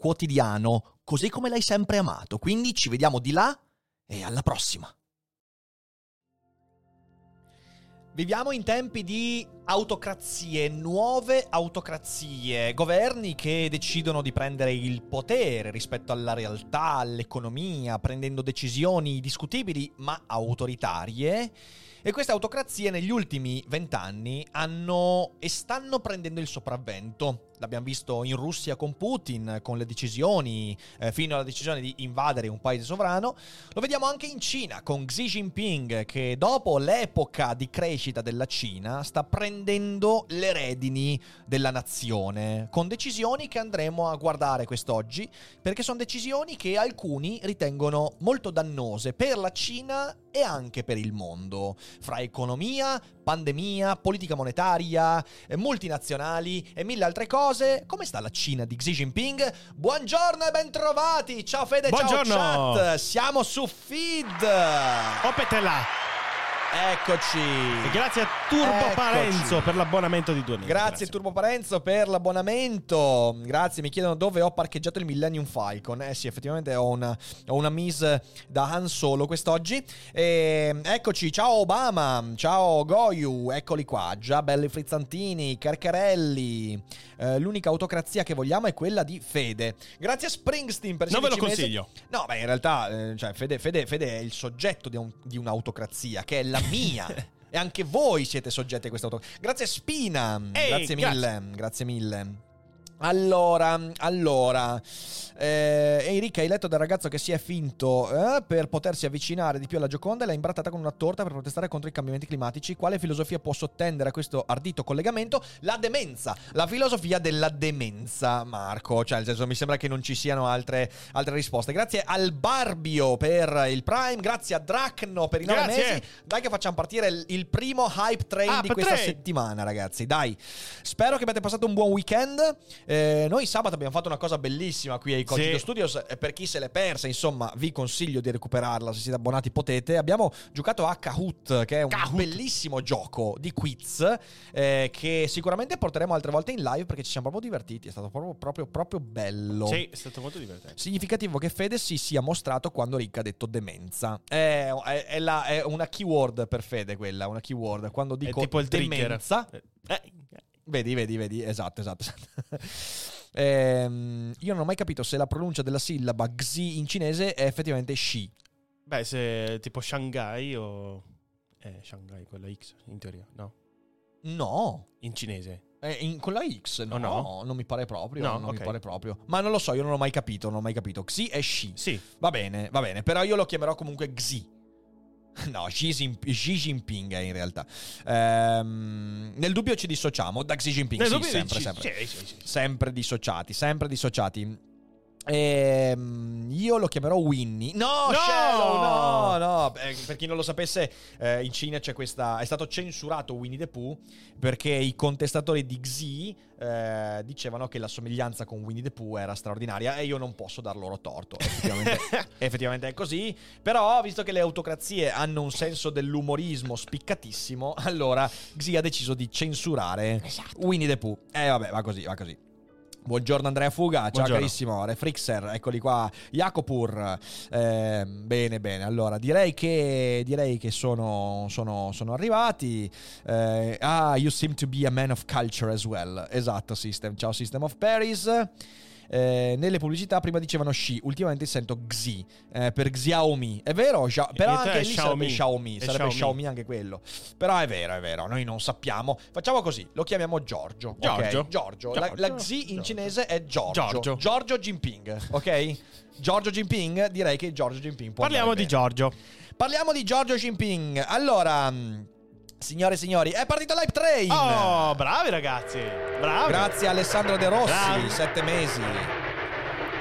quotidiano, così come l'hai sempre amato. Quindi ci vediamo di là e alla prossima. Viviamo in tempi di autocrazie, nuove autocrazie, governi che decidono di prendere il potere rispetto alla realtà, all'economia, prendendo decisioni discutibili ma autoritarie. E queste autocrazie negli ultimi vent'anni hanno e stanno prendendo il sopravvento. L'abbiamo visto in Russia con Putin, con le decisioni, eh, fino alla decisione di invadere un paese sovrano. Lo vediamo anche in Cina con Xi Jinping, che dopo l'epoca di crescita della Cina sta prendendo le redini della nazione, con decisioni che andremo a guardare quest'oggi, perché sono decisioni che alcuni ritengono molto dannose per la Cina e anche per il mondo, fra economia, pandemia, politica monetaria, eh, multinazionali e mille altre cose. Come sta la Cina di Xi Jinping? Buongiorno e bentrovati! Ciao Fede, Buongiorno. ciao chat! Siamo su Feed! Opetela! Eccoci! E grazie a Turbo Eccoci. Parenzo per l'abbonamento di due mesi. Grazie, Turbo Parenzo per l'abbonamento. Grazie, mi chiedono dove ho parcheggiato il Millennium Falcon. Eh sì, effettivamente ho una, ho una mise da Han Solo quest'oggi. E, eccoci, ciao Obama, ciao Goyu, eccoli qua. Già belli frizzantini, Carcarelli. Eh, l'unica autocrazia che vogliamo è quella di Fede. Grazie a Springsteen per Non ve lo 16 mesi. consiglio. No, beh, in realtà, eh, cioè, Fede, Fede- Fede è il soggetto di, un- di un'autocrazia, che è la mia. e anche voi siete soggetti a questa autocrazia. Grazie Spina. Ehi, grazie mille. grazie. Grazie mille. Allora, allora, eh, Enrica, hai letto del ragazzo che si è finto eh, per potersi avvicinare di più alla Gioconda e l'ha imbrattata con una torta per protestare contro i cambiamenti climatici. Quale filosofia può sottendere a questo ardito collegamento? La demenza, la filosofia della demenza, Marco. Cioè, nel senso, mi sembra che non ci siano altre, altre risposte. Grazie al Barbio per il Prime, grazie a Dracno per i nove mesi. Dai che facciamo partire il, il primo hype train Hype di questa train. settimana, ragazzi. Dai, spero che abbiate passato un buon weekend. Eh, noi sabato abbiamo fatto una cosa bellissima qui ai Cogito Sì. Studios. E per chi se l'è persa, insomma, vi consiglio di recuperarla. Se siete abbonati, potete. Abbiamo giocato a Kahoot, che è un Kahoot. bellissimo gioco di quiz. eh, che sicuramente porteremo altre volte in live perché ci siamo proprio divertiti. È stato proprio, proprio, proprio bello. Sì, è stato molto divertente. Significativo che Fede si sia mostrato quando Ricca ha detto demenza. È, è- è la- è una keyword per Fede quella, una keyword. Quando dico è tipo il trigger. demenza, Eh, eh, vedi, vedi, vedi, esatto, esatto. esatto. Ehm, io non ho mai capito se la pronuncia della sillaba xi in cinese è effettivamente shi. Beh, se tipo Shanghai o... Eh, Shanghai, quella X, in teoria, no? No. In cinese. Eh, in- con la X, no, Oh, no? non mi pare proprio. No, non mi ok. pare proprio. Ma non lo so, io non l'ho mai capito. Non ho mai capito. Xi è Xi. Sì. Va bene, va bene. Però io lo chiamerò comunque Xi. No, Xi, Jinp- Xi Jinping è in realtà. Ehm, nel dubbio ci dissociamo da Xi Jinping. Sì, sempre, sempre. Sempre dissociati, sempre dissociati. Ehm, io lo chiamerò Winnie. No, No! Shallow, no, no. Eh, per chi non lo sapesse, eh, in Cina c'è questa. È stato censurato Winnie the Pooh perché i contestatori di Xi eh, dicevano che la somiglianza con Winnie the Pooh era straordinaria e io non posso dar loro torto. Effettivamente, effettivamente è così. Però, visto che le autocrazie hanno un senso dell'umorismo spiccatissimo, allora Xi ha deciso di censurare Winnie the Pooh. Eh, vabbè, va così, va così. Buongiorno Andrea Fuga, ciao carissimo, Refrixer, eccoli qua, Jacopur, Eh, bene bene, allora direi che, direi che sono, sono, sono arrivati, Eh, ah you seem to be a man of culture as well, esatto System, ciao System of Paris, Eh, nelle pubblicità prima dicevano Xi, ultimamente sento Xi eh, per Xiaomi. È vero, Xia- però anche lì sarebbe Xiaomi. Xiaomi, È sarebbe Xiaomi. Xiaomi anche quello. Però è vero, è vero, noi non sappiamo. Facciamo così, lo chiamiamo Giorgio. Giorgio. Giorgio. La, la Xi in cinese è Giorgio. Giorgio. Giorgio Jinping, ok? Giorgio Jinping, direi che Giorgio Jinping può Parliamo di bene. Giorgio. Parliamo di Giorgio Jinping. Allora, signore e signori, è partito l'Hype Train. Oh, bravi ragazzi. Bravi. Grazie a Alessandro De Rossi, Bravi. sette mesi.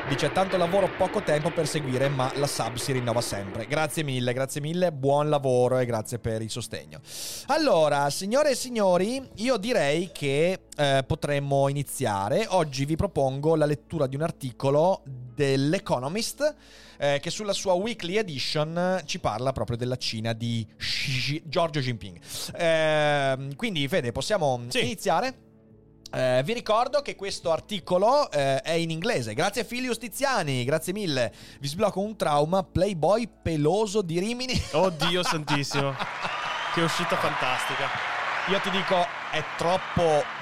Dice tanto lavoro, poco tempo per seguire, ma la sub si rinnova sempre. Grazie mille, grazie mille, buon lavoro e grazie per il sostegno. Allora, signore e signori, io direi che eh, potremmo iniziare. Oggi vi propongo la lettura di un articolo dell'Economist eh, che sulla sua weekly edition ci parla proprio della Cina di Xi, Giorgio Jinping. Eh, quindi, Fede, possiamo Sì. iniziare? Eh, vi ricordo che questo articolo eh, è in inglese. Grazie a Tiziani, grazie mille. Vi sblocco un trauma. Playboy peloso di Rimini. Oddio santissimo. che uscita fantastica. Io ti dico, è troppo.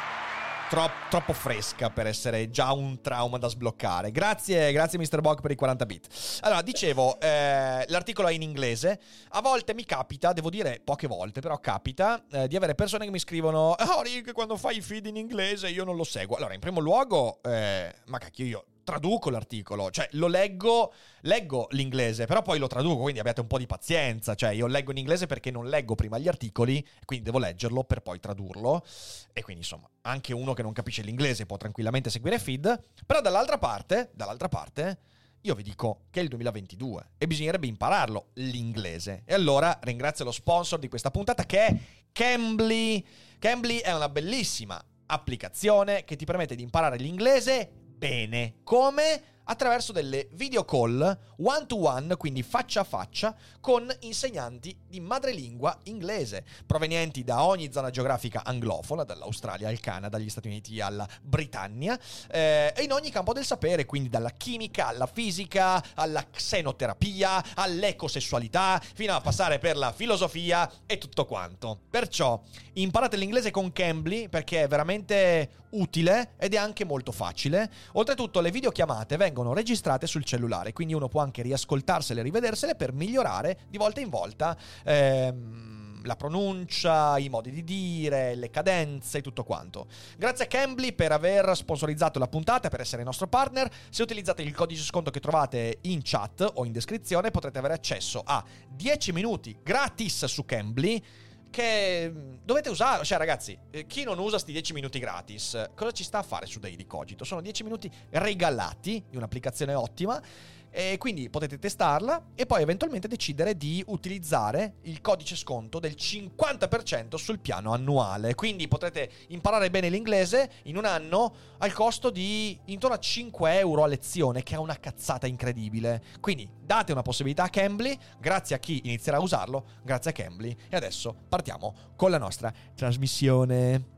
Tro- troppo fresca per essere già un trauma da sbloccare. Grazie, grazie Mr. Bog per i 40 bit. Allora, dicevo, eh, l'articolo è in inglese. A volte mi capita, devo dire poche volte, però capita eh, di avere persone che mi scrivono: Oh, Rick, quando fai i feed in inglese io non lo seguo. Allora, in primo luogo, eh, ma cacchio, io traduco l'articolo, cioè lo leggo, leggo l'inglese, però poi lo traduco, quindi abbiate un po' di pazienza, cioè io leggo in inglese perché non leggo prima gli articoli, quindi devo leggerlo per poi tradurlo e quindi insomma, anche uno che non capisce l'inglese può tranquillamente seguire feed, però dall'altra parte, dall'altra parte io vi dico che è il 2022 e bisognerebbe impararlo l'inglese. E allora ringrazio lo sponsor di questa puntata che è Cambly. Cambly è una bellissima applicazione che ti permette di imparare l'inglese bene. Come? Attraverso delle video call one to one, quindi faccia a faccia, con insegnanti di madrelingua inglese, provenienti da ogni zona geografica anglofona, dall'Australia al Canada, dagli Stati Uniti alla Britannia, eh, e in ogni campo del sapere, quindi dalla chimica alla fisica, alla xenoterapia, all'ecosessualità, fino a passare per la filosofia e tutto quanto. Perciò imparate l'inglese con Cambly perché è veramente utile ed è anche molto facile. Oltretutto le videochiamate vengono registrate sul cellulare, quindi uno può anche riascoltarsele e rivedersele per migliorare di volta in volta ehm, la pronuncia, i modi di dire, le cadenze e tutto quanto. Grazie a Cambly per aver sponsorizzato la puntata, per essere nostro partner. Se utilizzate il codice sconto che trovate in chat o in descrizione potrete avere accesso a 10 minuti gratis su Cambly che dovete usare, cioè ragazzi, eh, chi non usa sti 10 minuti gratis, cosa ci sta a fare su Daily Cogito? Sono 10 minuti regalati di un'applicazione ottima e quindi potete testarla e poi eventualmente decidere di utilizzare il codice sconto del 50% sul piano annuale. Quindi potrete imparare bene l'inglese in un anno al costo di intorno a 5 euro a lezione, che è una cazzata incredibile. Quindi date una possibilità a Cambly, grazie a chi inizierà a usarlo, grazie a Cambly. E adesso partiamo con la nostra trasmissione.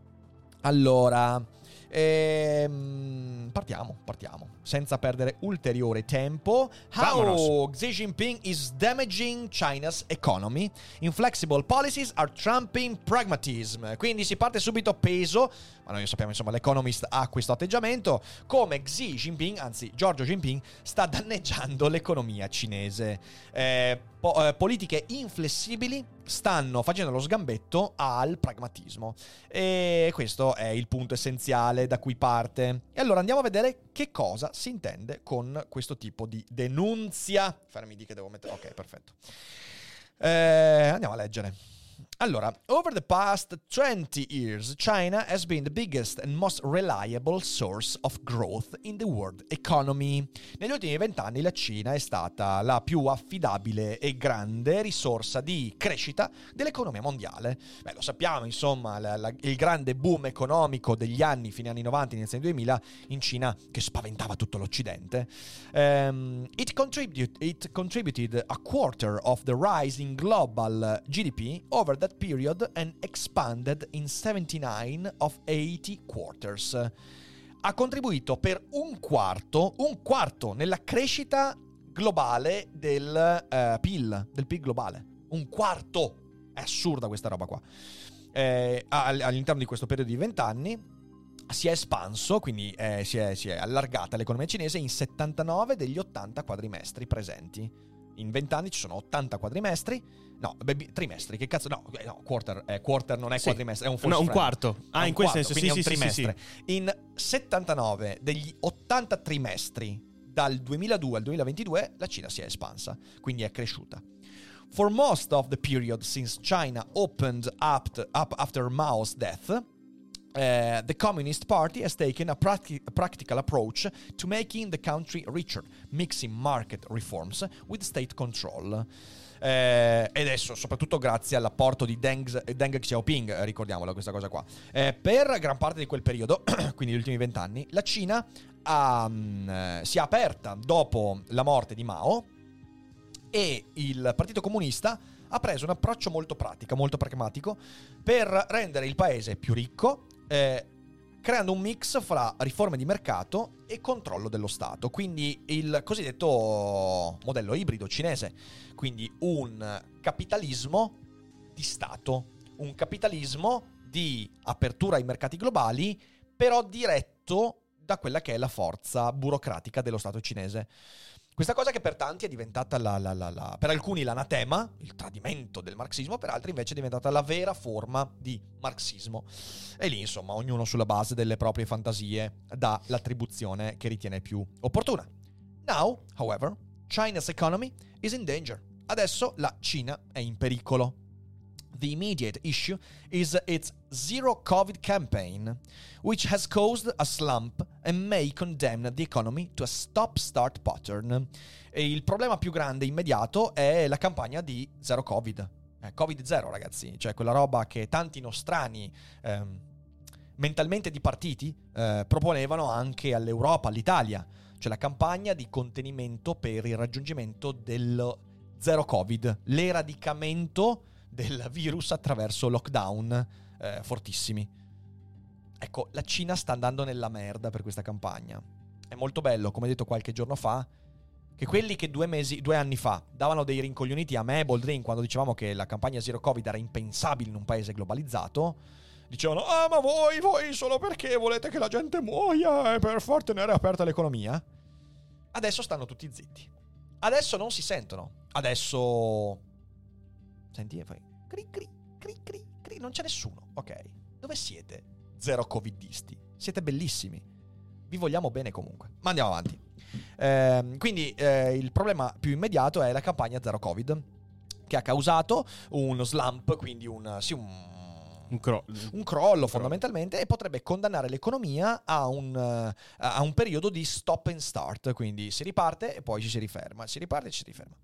Allora, ehm, partiamo, partiamo. Senza perdere ulteriore tempo. How Vamonos. Xi Jinping is damaging China's economy. Inflexible policies are trumping pragmatism. Quindi si parte subito peso, ma noi sappiamo insomma l'Economist ha questo atteggiamento, come Xi Jinping, anzi Giorgio Jinping, sta danneggiando l'economia cinese. Eh, po- eh, politiche inflessibili stanno facendo lo sgambetto al pragmatismo. E questo è il punto essenziale da cui parte. E allora andiamo a vedere che cosa si intende con questo tipo di denunzia. Fermi di che devo mettere. Ok, perfetto. Eh, andiamo a leggere. Allora, over the past 20 years, China has been the biggest and most reliable source of growth in the world economy. Negli ultimi vent'anni la Cina è stata la più affidabile e grande risorsa di crescita dell'economia mondiale. Beh, lo sappiamo, insomma, la- la- il grande boom economico degli anni, fine anni 90, inizio anni 2000, in Cina che spaventava tutto l'Occidente. Ehm, it, contribute- it contributed a quarter of the rise in global GDP over that period and expanded in 79 of 80 quarters. Ha contribuito per un quarto, un quarto nella crescita globale del eh, PIL, del PIL globale. Un quarto! È assurda questa roba qua. Eh, all- all'interno di questo periodo di 20 anni si è espanso, quindi eh, si, è, si è allargata l'economia cinese in 79 degli 80 quadrimestri presenti. In 20 anni ci sono 80 quadrimestri. No, bi- trimestri, che cazzo? No, eh, no quarter, eh, quarter non è Sì. quadrimestre, è un false No, un friend. quarto. È Ah, un in quel quarto, senso, sì, è sì, un sì, sì, sì. trimestre. In 79 degli 80 trimestri dal 2002 al 2022 la Cina si è espansa, quindi è cresciuta. For most of the period since China opened up, up after Mao's death, Uh, the Communist Party has taken a, practi- a practical approach to making the country richer, mixing market reforms with state control. Ed adesso, soprattutto grazie all'apporto di Deng, Deng Xiaoping, eh, ricordiamola questa cosa qua. Eh, per gran parte di quel periodo, quindi gli ultimi vent'anni, la Cina mh, si è aperta dopo la morte di Mao e il Partito Comunista ha preso un approccio molto pratico, molto pragmatico, per rendere il paese più ricco, eh, creando un mix fra riforme di mercato e controllo dello Stato. Quindi il cosiddetto modello ibrido cinese, quindi un capitalismo di Stato, un capitalismo di apertura ai mercati globali, però diretto da quella che è la forza burocratica dello Stato cinese. Questa cosa che per tanti è diventata la, la, la, la, per alcuni l'anatema, il tradimento del marxismo, per altri invece è diventata la vera forma di marxismo. E lì, insomma, ognuno sulla base delle proprie fantasie dà l'attribuzione che ritiene più opportuna. Now, however, China's economy is in danger. Adesso la Cina è in pericolo. The immediate issue is its zero COVID campaign, which has caused a slump and may condemn the economy to a stop-start pattern. E il problema più grande immediato è la campagna di zero COVID. Eh, Covid zero, ragazzi, cioè quella roba che tanti nostrani ehm, mentalmente dipartiti eh, proponevano anche all'Europa, all'Italia, cioè la campagna di contenimento per il raggiungimento del zero Covid, l'eradicamento del virus attraverso lockdown eh, fortissimi. Ecco, la Cina sta andando nella merda per questa campagna. È molto bello, come detto qualche giorno fa, che quelli che due, mesi, due anni fa davano dei rincoglioniti a me e Boldrin quando dicevamo che la campagna Zero Covid era impensabile in un paese globalizzato, dicevano, ah ma voi, voi solo perché volete che la gente muoia e per far tenere aperta l'economia? Adesso stanno tutti zitti. Adesso non si sentono. Adesso Senti e fai cri cri cri cri cri, non c'è nessuno. Ok. Dove siete? Zero covidisti. Siete bellissimi. Vi vogliamo bene comunque. Ma andiamo avanti. Eh, quindi eh, il problema più immediato è la campagna Zero Covid che ha causato uno slump, quindi un, sì, un, un, cro- un crollo fondamentalmente e potrebbe condannare l'economia a un, uh, a un periodo di stop and start, quindi si riparte e poi ci si riferma, si riparte e ci si riferma.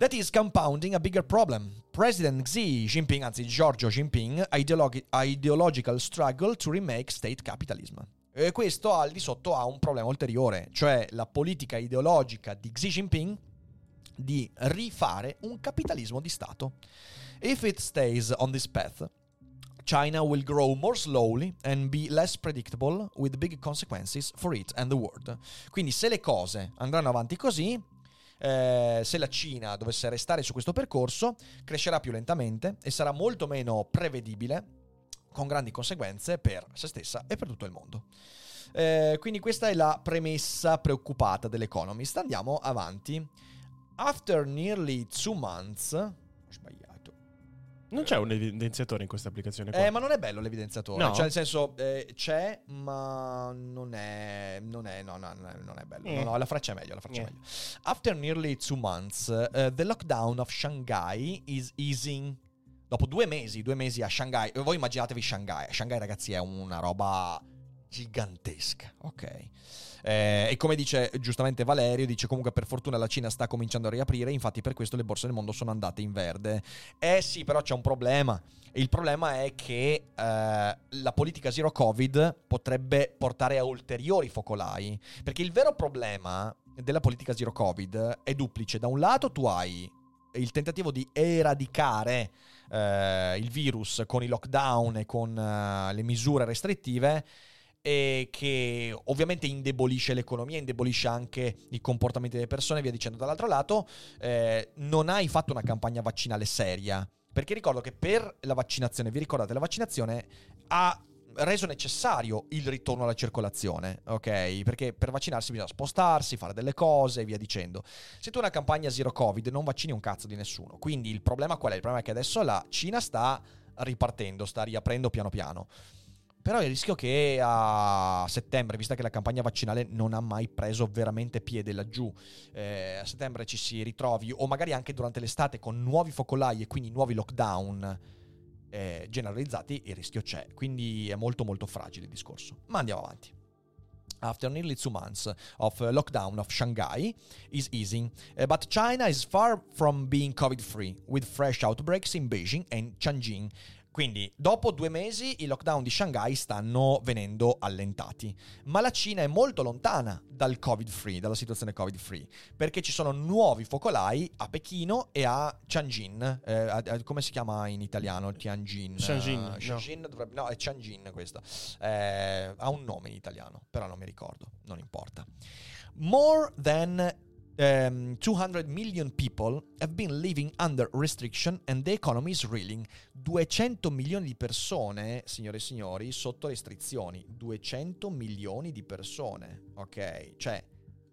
That is compounding a bigger problem. President Xi Jinping, anzi Giorgio Jinping, ideologi- ideological struggle to remake state capitalism. E questo al di sotto ha un problema ulteriore, cioè la politica ideologica di Xi Jinping di rifare un capitalismo di Stato. If it stays on this path, China will grow more slowly and be less predictable with big consequences for it and the world. Quindi se le cose andranno avanti così, eh, se la Cina dovesse restare su questo percorso, crescerà più lentamente e sarà molto meno prevedibile, con grandi conseguenze per se stessa e per tutto il mondo. Eh, quindi questa è la premessa preoccupata dell'Economist. Andiamo avanti. After nearly two months... Ho sbagliato. Non c'è un evidenziatore in questa applicazione qua. Eh, ma non è bello l'evidenziatore. No. Cioè, nel senso, eh, c'è, ma non è. Non è. No, no, no, non è bello. Eh. No, no, la freccia è meglio. La freccia è Eh. meglio. After nearly two months, uh, the lockdown of Shanghai is easing. Dopo due mesi, due mesi a Shanghai. Voi immaginatevi Shanghai. Shanghai, ragazzi, è una roba gigantesca. Ok. Eh, e come dice giustamente Valerio, dice comunque per fortuna la Cina sta cominciando a riaprire, infatti per questo le borse del mondo sono andate in verde. Eh sì, però c'è un problema. Il problema è che eh, la politica zero Covid potrebbe portare a ulteriori focolai. Perché il vero problema della politica zero Covid è duplice. Da un lato tu hai il tentativo di eradicare eh, il virus con i lockdown e con eh, le misure restrittive e che ovviamente indebolisce l'economia, indebolisce anche i comportamenti delle persone via dicendo. Dall'altro lato, eh, non hai fatto una campagna vaccinale seria. Perché ricordo che per la vaccinazione, vi ricordate, la vaccinazione ha reso necessario il ritorno alla circolazione, ok? Perché per vaccinarsi bisogna spostarsi, fare delle cose e via dicendo. Se tu hai una campagna zero covid non vaccini un cazzo di nessuno. Quindi il problema qual è? Il problema è che adesso la Cina sta ripartendo, sta riaprendo piano piano. Però il rischio che a settembre, visto che la campagna vaccinale non ha mai preso veramente piede laggiù, eh, a settembre ci si ritrovi, o magari anche durante l'estate, con nuovi focolai e quindi nuovi lockdown, eh, generalizzati il rischio c'è, quindi è molto molto fragile il discorso. Ma andiamo avanti. After nearly two months of uh, lockdown of Shanghai is easing, uh, but China is far from being COVID-free, with fresh outbreaks in Beijing and Tianjin, quindi, dopo due mesi, i lockdown di Shanghai stanno venendo allentati. Ma la Cina è molto lontana dal Covid-free, dalla situazione Covid-free, perché ci sono nuovi focolai a Pechino e a Tianjin. Eh, come si chiama in italiano? Tianjin. Tianjin. Uh, Tianjin no. Dovrebbe, no, è Tianjin questo. Eh, ha un nome in italiano, però non mi ricordo, non importa. More than um, 200 million people have been living under restriction and the economy is reeling. 200 milioni di persone, signore e signori, sotto restrizioni. 200 milioni di persone, ok? Cioè,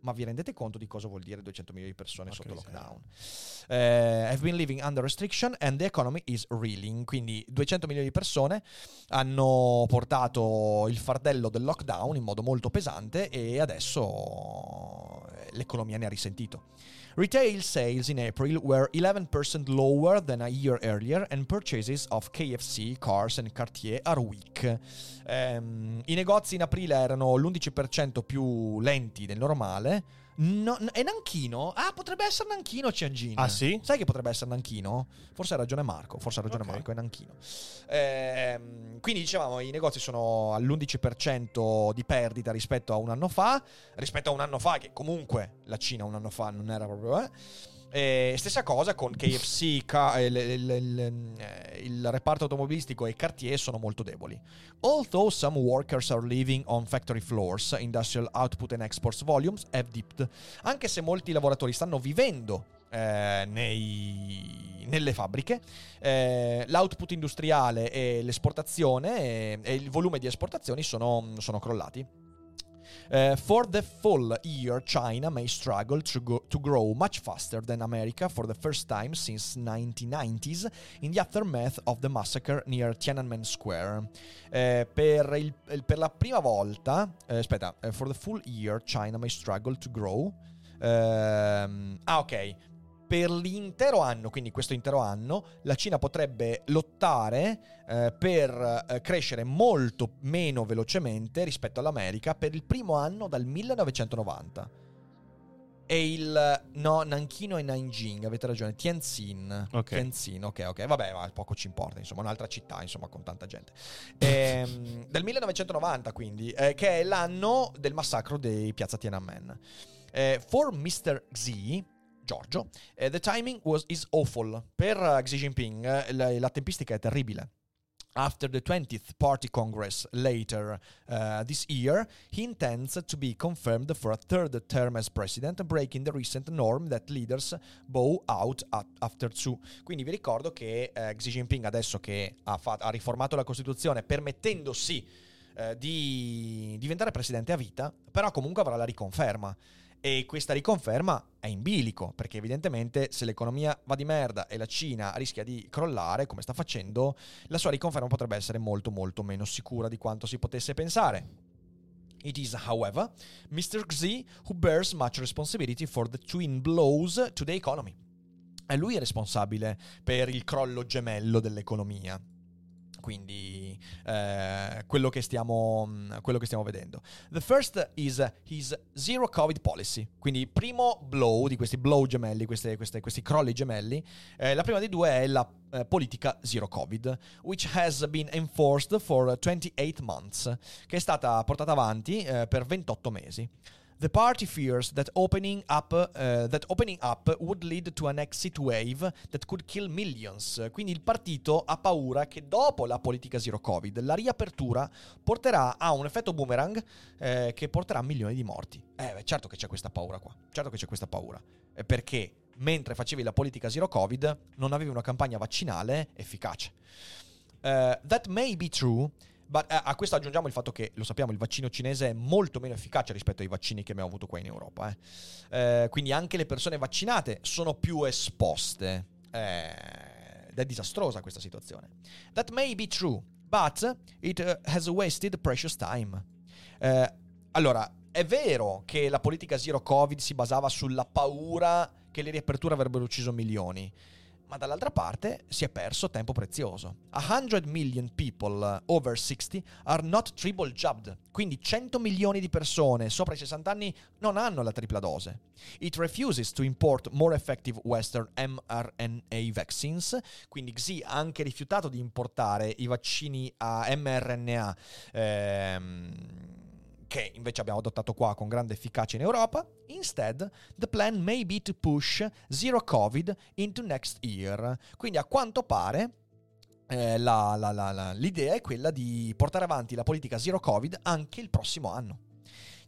ma vi rendete conto di cosa vuol dire 200 milioni di persone sotto lockdown? Uh, have been living under restriction and the economy is reeling. Quindi 200 milioni di persone hanno portato il fardello del lockdown in modo molto pesante e adesso l'economia ne ha risentito. Retail sales in April were 11% lower than a year earlier and purchases of KFC, Cars and Cartier are weak. Um, I negozi in aprile erano l'11% più lenti del normale No, è Nanchino? Ah, potrebbe essere Nanchino Ciangin. Ah, sì? Sai che potrebbe essere Nanchino? Forse ha ragione Marco. Forse ha ragione okay. Marco, è Nanchino. Ehm, quindi dicevamo, i negozi sono all'11% di perdita rispetto a un anno fa. Rispetto a un anno fa, che comunque la Cina un anno fa non era proprio. Eh. E stessa cosa con KFC, ca- il, il, il, il, reparto automobilistico e Cartier sono molto deboli. Although some workers are living on factory floors, industrial output and exports volumes have dipped. Anche se molti lavoratori stanno vivendo eh, nei, nelle fabbriche, eh, l'output industriale e l'esportazione e, e, il volume di esportazioni sono, sono crollati. Uh, for the full year, China may struggle to, go, to grow much faster than America for the first time since 1990s in the aftermath of the massacre near Tiananmen Square. Uh, per, il, per, la prima volta, uh, aspetta, for the full year, China may struggle to grow. Ehm, ah, ok per l'intero anno, quindi questo intero anno, la Cina potrebbe lottare eh, per eh, crescere molto meno velocemente rispetto all'America per il primo anno dal 1990. E il no, Nanchino e Nanjing, avete ragione, Tianjin. Ok. Tianjin, ok, ok. Vabbè, ma poco ci importa, insomma, un'altra città, insomma, con tanta gente. Ehm, del 1990, quindi, eh, che è l'anno del massacro di Piazza Tiananmen. Eh, for Mr. Xi, Giorgio. Uh, the timing was, is awful. Per uh, Xi Jinping uh, la, la, tempistica è terribile. After the 20th Party Congress later uh, this year, he intends to be confirmed for a third term as president, breaking the recent norm that leaders bow out after two. Quindi vi ricordo che uh, Xi Jinping, adesso che ha, fa- ha riformato la Costituzione, permettendosi uh, di diventare presidente a vita, però comunque avrà la riconferma. E questa riconferma è in bilico, perché evidentemente se l'economia va di merda e la Cina rischia di crollare, come sta facendo, la sua riconferma potrebbe essere molto molto meno sicura di quanto si potesse pensare. It is, however, Mr. Xi who bears much responsibility for the twin blows to the economy. È lui responsabile per il crollo gemello dell'economia quindi eh, quello, che stiamo, quello, che stiamo, vedendo. The first is his zero covid policy, quindi primo blow di questi blow gemelli, queste, queste, questi crolli gemelli, eh, la prima dei due è la eh, politica zero covid, which has been enforced for 28 months, che è stata portata avanti eh, per 28 mesi. The party fears that opening up, uh, that opening up would lead to an exit wave that could kill millions. Quindi il partito ha paura che dopo la politica zero covid la riapertura porterà a un effetto boomerang eh, che porterà a milioni di morti. Eh, certo che c'è questa paura qua. Certo che c'è questa paura. Eh, perché mentre facevi la politica zero covid non avevi una campagna vaccinale efficace. Uh, that may be true. But, eh, a questo aggiungiamo il fatto che, lo sappiamo, il vaccino cinese è molto meno efficace rispetto ai vaccini che abbiamo avuto qua in Europa. Eh. Eh, quindi anche le persone vaccinate sono più esposte. Eh, ed è disastrosa questa situazione. That may be true, but it uh, has wasted precious time. Eh, allora, è vero che la politica zero Covid si basava sulla paura che le riaperture avrebbero ucciso milioni ma dall'altra parte si è perso tempo prezioso. 100 million people over 60 are not triple jabbed, quindi 100 milioni di persone sopra i 60 anni non hanno la tripla dose. It refuses to import more effective Western mRNA vaccines, quindi Xi ha anche rifiutato di importare i vaccini a mRNA. Ehm, che invece abbiamo adottato qua con grande efficacia in Europa. Instead, the plan may be to push zero COVID into next year. Quindi a quanto pare eh, la, la, la, l'idea è quella di portare avanti la politica zero COVID anche il prossimo anno.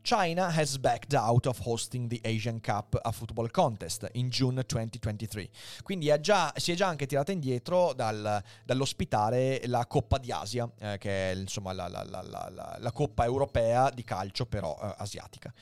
China has backed out of hosting the Asian Cup a football contest in June 2023. Quindi è già, si è già anche tirata indietro dal, dall'ospitare la Coppa di Asia, eh, che è insomma la, la, la, la, Coppa europea di calcio, però eh, asiatica.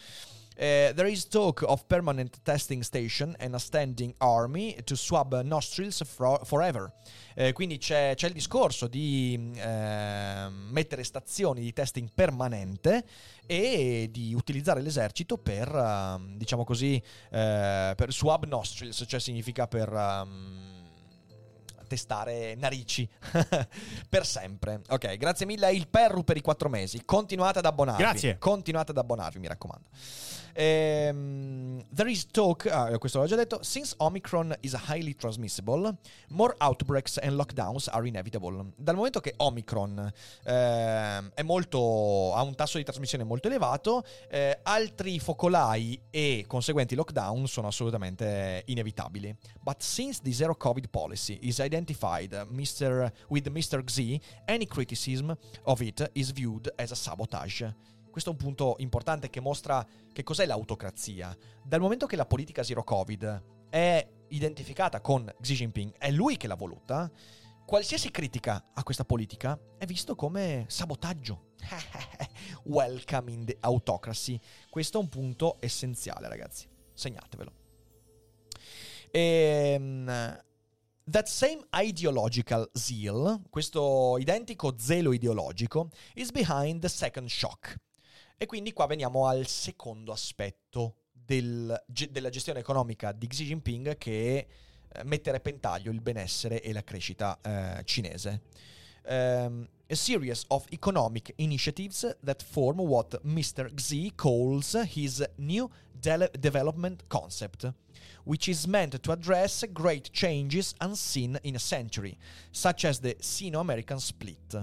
Uh, there is talk of permanent testing station and a standing army to swab nostrils for- forever. Uh, quindi c'è, c'è, il discorso di uh, mettere stazioni di testing permanente e di utilizzare l'esercito per, ehm, diciamo così, per swab nostrils, cioè significa per... Um, testare narici per sempre. Ok, grazie mille a Il Perru per i quattro mesi. Continuate ad abbonarvi. Grazie. Continuate ad abbonarvi, mi raccomando. Um, there is talk, uh, questo l'ho già detto, since Omicron is highly transmissible, more outbreaks and lockdowns are inevitable. Dal momento che Omicron è molto, ha un tasso di trasmissione molto elevato, uh, altri focolai e conseguenti lockdown sono assolutamente inevitabili. But since the zero COVID policy is identified Mr. with Mr. Xi, any criticism of it is viewed as a sabotage. Questo è un punto importante che mostra che cos'è l'autocrazia. Dal momento che la politica zero Covid è identificata con Xi Jinping, è lui che l'ha voluta, qualsiasi critica a questa politica è visto come sabotaggio. Welcome in the autocracy. Questo è un punto essenziale, ragazzi. Segnatevelo. Ehm. That same ideological zeal, questo identico zelo ideologico, is behind the second shock. E quindi qua veniamo al secondo aspetto del, della gestione economica di Xi Jinping che eh, mettere a repentaglio il benessere e la crescita eh, cinese. Um, a series of economic initiatives that form what Mr. Xi calls his new de- development concept, which is meant to address great changes unseen in a century, such as the Sino-American split.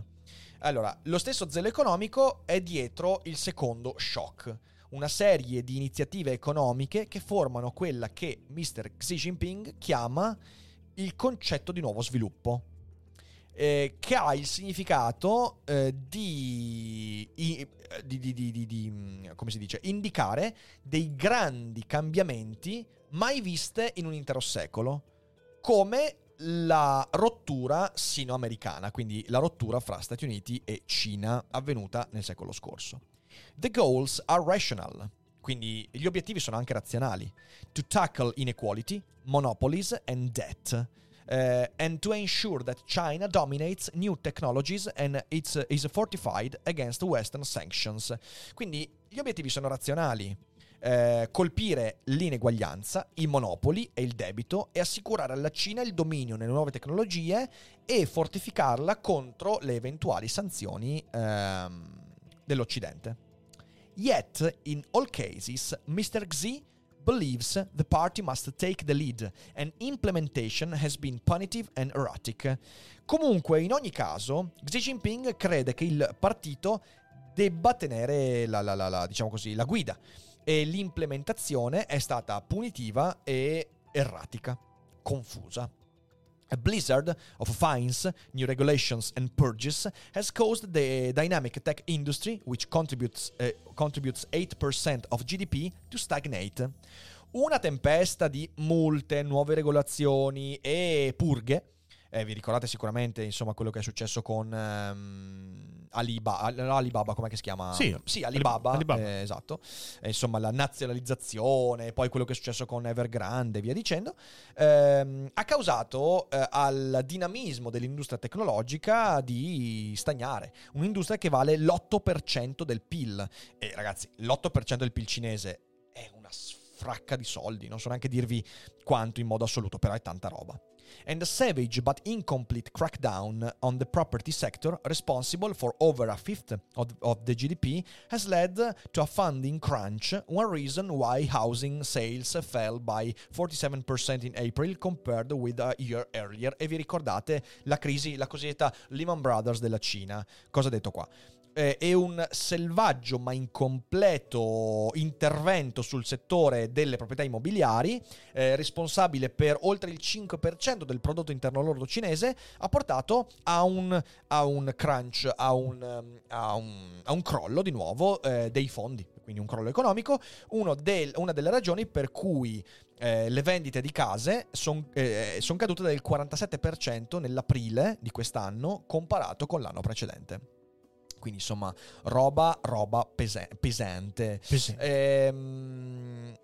Allora, lo stesso zelo economico è dietro il secondo shock, una serie di iniziative economiche che formano quella che Mr. Xi Jinping chiama il concetto di nuovo sviluppo. Eh, che ha il significato eh, di, di, di, di, come si dice, indicare dei grandi cambiamenti mai viste in un intero secolo, come la rottura sino-americana, quindi la rottura fra Stati Uniti e Cina avvenuta nel secolo scorso. The goals are rational, quindi gli obiettivi sono anche razionali. To tackle inequality, monopolies and debt. Uh, and to ensure that China dominates new technologies and it's, is fortified against Western sanctions. Quindi gli obiettivi sono razionali eh, colpire l'ineguaglianza, i monopoli e il debito e assicurare alla Cina il dominio nelle nuove tecnologie e fortificarla contro le eventuali sanzioni ehm, dell'Occidente. Yet, in all cases, Mr. Xi believes the party must take the lead and implementation has been punitive and erratic. Comunque, in ogni caso, Xi Jinping crede che il partito debba tenere la, la, la, diciamo così, la guida e l'implementazione è stata punitiva e erratica, confusa. A blizzard of fines, new regulations, and purges has caused the dynamic tech industry, which contributes, uh, contributes 8% of GDP, to stagnate. Una tempesta di multe, nuove regolazioni e purghe. Eh, vi ricordate sicuramente insomma, quello che è successo con um, Aliba, Alibaba, come si chiama? Sì, sì Alibaba, Alibaba. Eh, esatto. Eh, insomma, la nazionalizzazione, poi quello che è successo con Evergrande e via dicendo, ehm, ha causato eh, al dinamismo dell'industria tecnologica di stagnare. Un'industria che vale l'8% del PIL. E ragazzi, l'8% del PIL cinese è una fracca di soldi, non so neanche dirvi quanto in modo assoluto, però è tanta roba. And a savage but incomplete crackdown on the property sector, responsible for over a fifth of, of the GDP, has led to a funding crunch. One reason why housing sales fell by 47% in April compared with a year earlier. E vi ricordate la crisi, la cosiddetta Lehman Brothers della Cina? Cosa ha detto qua? Eh, e un selvaggio ma incompleto intervento sul settore delle proprietà immobiliari, eh, responsabile per oltre il 5% del prodotto interno lordo cinese, ha portato a un, a un crunch, a un, a, un, a un, crollo di nuovo eh, dei fondi, quindi un crollo economico, del, una delle ragioni per cui eh, le vendite di case sono eh, son cadute del 47% nell'aprile di quest'anno comparato con l'anno precedente. Quindi insomma, roba, roba pese- pesante. pesante. Ehm,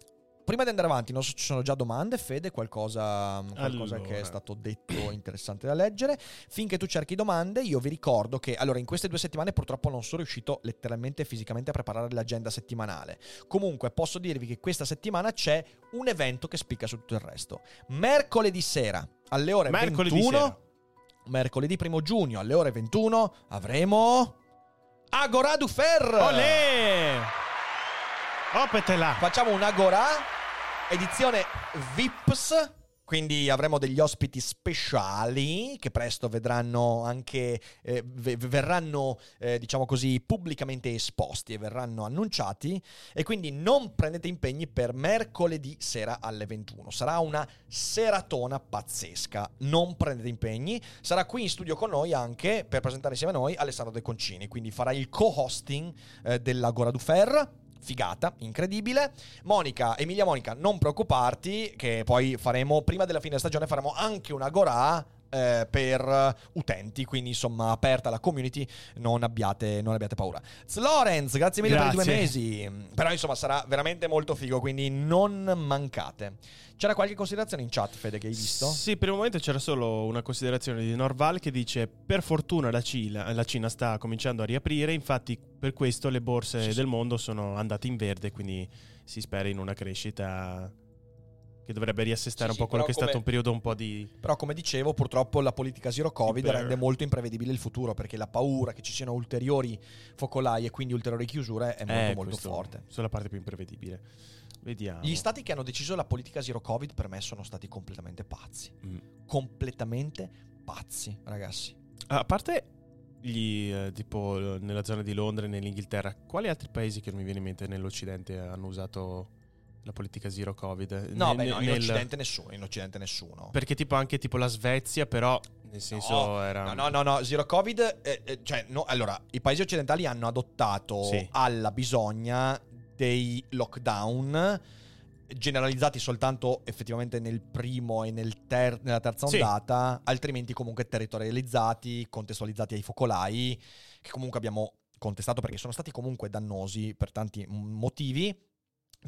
prima di andare avanti, non so se ci sono già domande, Fede, qualcosa, qualcosa allora. che è stato detto interessante da leggere. Finché tu cerchi domande, io vi ricordo che allora in queste due settimane purtroppo non sono riuscito letteralmente e fisicamente a preparare l'agenda settimanale. Comunque posso dirvi che questa settimana c'è un evento che spicca su tutto il resto. Mercoledì sera alle ore mercoledì 21 sera. Mercoledì 1 giugno alle ore 21 avremo Agora du Fer. Olè! Opetela. Facciamo un Agora, edizione Vips quindi avremo degli ospiti speciali che presto vedranno anche, eh, verranno, eh, diciamo così, pubblicamente esposti e verranno annunciati. E quindi non prendete impegni per mercoledì sera alle 21. Sarà una seratona pazzesca. Non prendete impegni. Sarà qui in studio con noi anche per presentare insieme a noi Alessandro De Concini. Quindi farà il co-hosting eh, dell'Agora du Fer figata, incredibile. Monica, Emilia Monica, non preoccuparti che poi faremo, prima della fine stagione, faremo anche una Gorà eh, per utenti, quindi insomma aperta alla community, non abbiate, non abbiate paura. Lorenz, grazie mille grazie. per i due mesi, però insomma sarà veramente molto figo, quindi non mancate. C'era qualche considerazione in chat, Fede, che hai visto? Sì, per il momento c'era solo una considerazione di Norval che dice per fortuna la Cina, la Cina sta cominciando a riaprire, infatti per questo le borse sì, del sì. mondo sono andate in verde, quindi si spera in una crescita che dovrebbe riassestare sì, un po' quello che come, è stato un periodo un po' di... Però come dicevo, purtroppo la politica zero Covid Iper... rende molto imprevedibile il futuro, perché la paura che ci siano ulteriori focolai e quindi ulteriori chiusure è molto eh, molto forte. Sulla parte più imprevedibile. Vediamo. Gli stati che hanno deciso la politica zero Covid per me sono stati completamente pazzi. Mm. Completamente pazzi, ragazzi. A parte gli, eh, tipo nella zona di Londra e nell'Inghilterra, quali altri paesi che non mi viene in mente nell'Occidente hanno usato la politica zero covid no, ne, beh, no in occidente nessuno in occidente nessuno perché tipo anche tipo la Svezia però nel senso no, era no no no zero covid eh, eh, cioè no, allora i paesi occidentali hanno adottato sì. alla bisogna dei lockdown generalizzati soltanto effettivamente nel primo e nel ter- nella terza ondata, sì. altrimenti comunque territorializzati, contestualizzati ai focolai, che comunque abbiamo contestato perché sono stati comunque dannosi per tanti motivi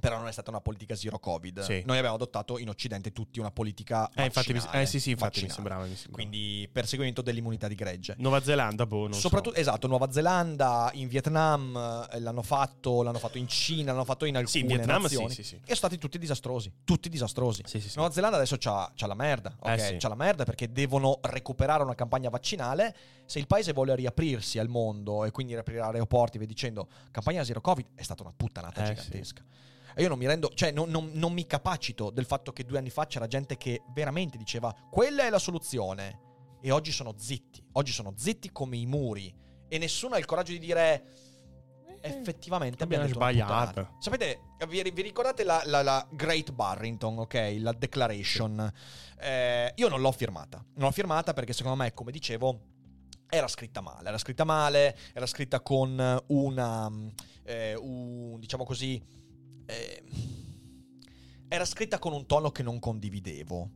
però non è stata una politica zero covid. Sì. Noi abbiamo adottato in Occidente tutti una politica eh, infatti, eh sì, sì, infatti mi sembrava, mi sembrava, Quindi perseguimento dell'immunità di gregge. Nuova Zelanda, boh, non Soprattutto, so. Esatto, Nuova Zelanda, in Vietnam eh, l'hanno fatto, l'hanno fatto in Cina, l'hanno fatto in alcune sì, in Vietnam, nazioni. Sì, sì, sì. E sono stati tutti disastrosi, tutti disastrosi. Sì, sì, sì. Nuova Zelanda adesso c'ha, c'ha la merda, ok? Eh, c'ha la merda perché devono recuperare una campagna vaccinale. Se il paese vuole riaprirsi al mondo e quindi riaprire aeroporti, vi dicendo, campagna zero covid è stata una puttanata eh, gigantesca. Sì. E io non mi rendo, cioè non, non, non mi capacito del fatto che due anni fa c'era gente che veramente diceva quella è la soluzione. E oggi sono zitti, oggi sono zitti come i muri. E nessuno ha il coraggio di dire eh, effettivamente abbiamo sbagliato. Sapete, vi, vi ricordate la, la, la, Great Barrington, ok? La Declaration. Eh, io non l'ho firmata. Non l'ho firmata perché secondo me, come dicevo, era scritta male. Era scritta male, era scritta con una, eh, un, diciamo così, eh, era scritta con un tono che non condividevo.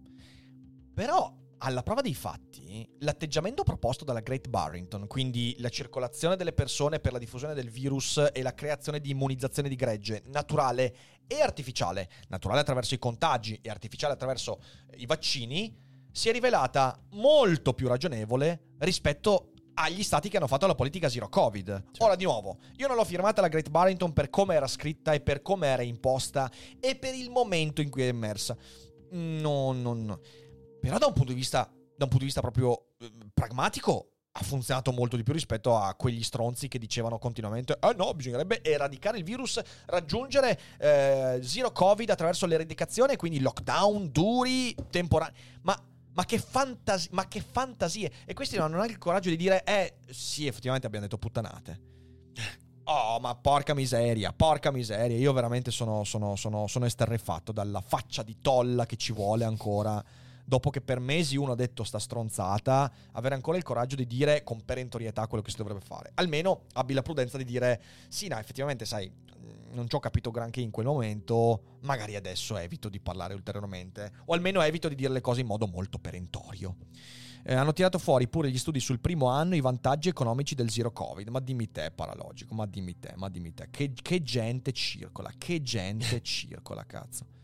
Però, alla prova dei fatti, l'atteggiamento proposto dalla Great Barrington, quindi la circolazione delle persone per la diffusione del virus e la creazione di immunizzazione di gregge, naturale e artificiale, naturale attraverso i contagi e artificiale attraverso i vaccini, si è rivelata molto più ragionevole rispetto agli stati che hanno fatto la politica zero covid. Certo. Ora di nuovo, io non l'ho firmata la Great Barrington per come era scritta e per come era imposta e per il momento in cui è emersa. No, no, no. Però da un punto di vista, da un punto di vista proprio eh, pragmatico ha funzionato molto di più rispetto a quegli stronzi che dicevano continuamente eh no, bisognerebbe eradicare il virus, raggiungere eh, zero covid attraverso l'eradicazione, quindi lockdown duri, temporanei. Ma ma che, fantasi- ma che fantasie! E questi non hanno il coraggio di dire, eh, sì, effettivamente abbiamo detto puttanate. Oh, ma porca miseria, porca miseria. Io veramente sono, sono, sono, sono esterrefatto dalla faccia di tolla che ci vuole ancora. Dopo che per mesi uno ha detto sta stronzata, avere ancora il coraggio di dire con perentorietà quello che si dovrebbe fare. Almeno abbi la prudenza di dire, sì, no, effettivamente, sai, non ci ho capito granché in quel momento, magari adesso evito di parlare ulteriormente, o almeno evito di dire le cose in modo molto perentorio. Eh, hanno tirato fuori pure gli studi sul primo anno i vantaggi economici del zero covid. Ma dimmi te, paralogico, ma dimmi te, ma dimmi te. Che, che gente circola, che gente circola, cazzo.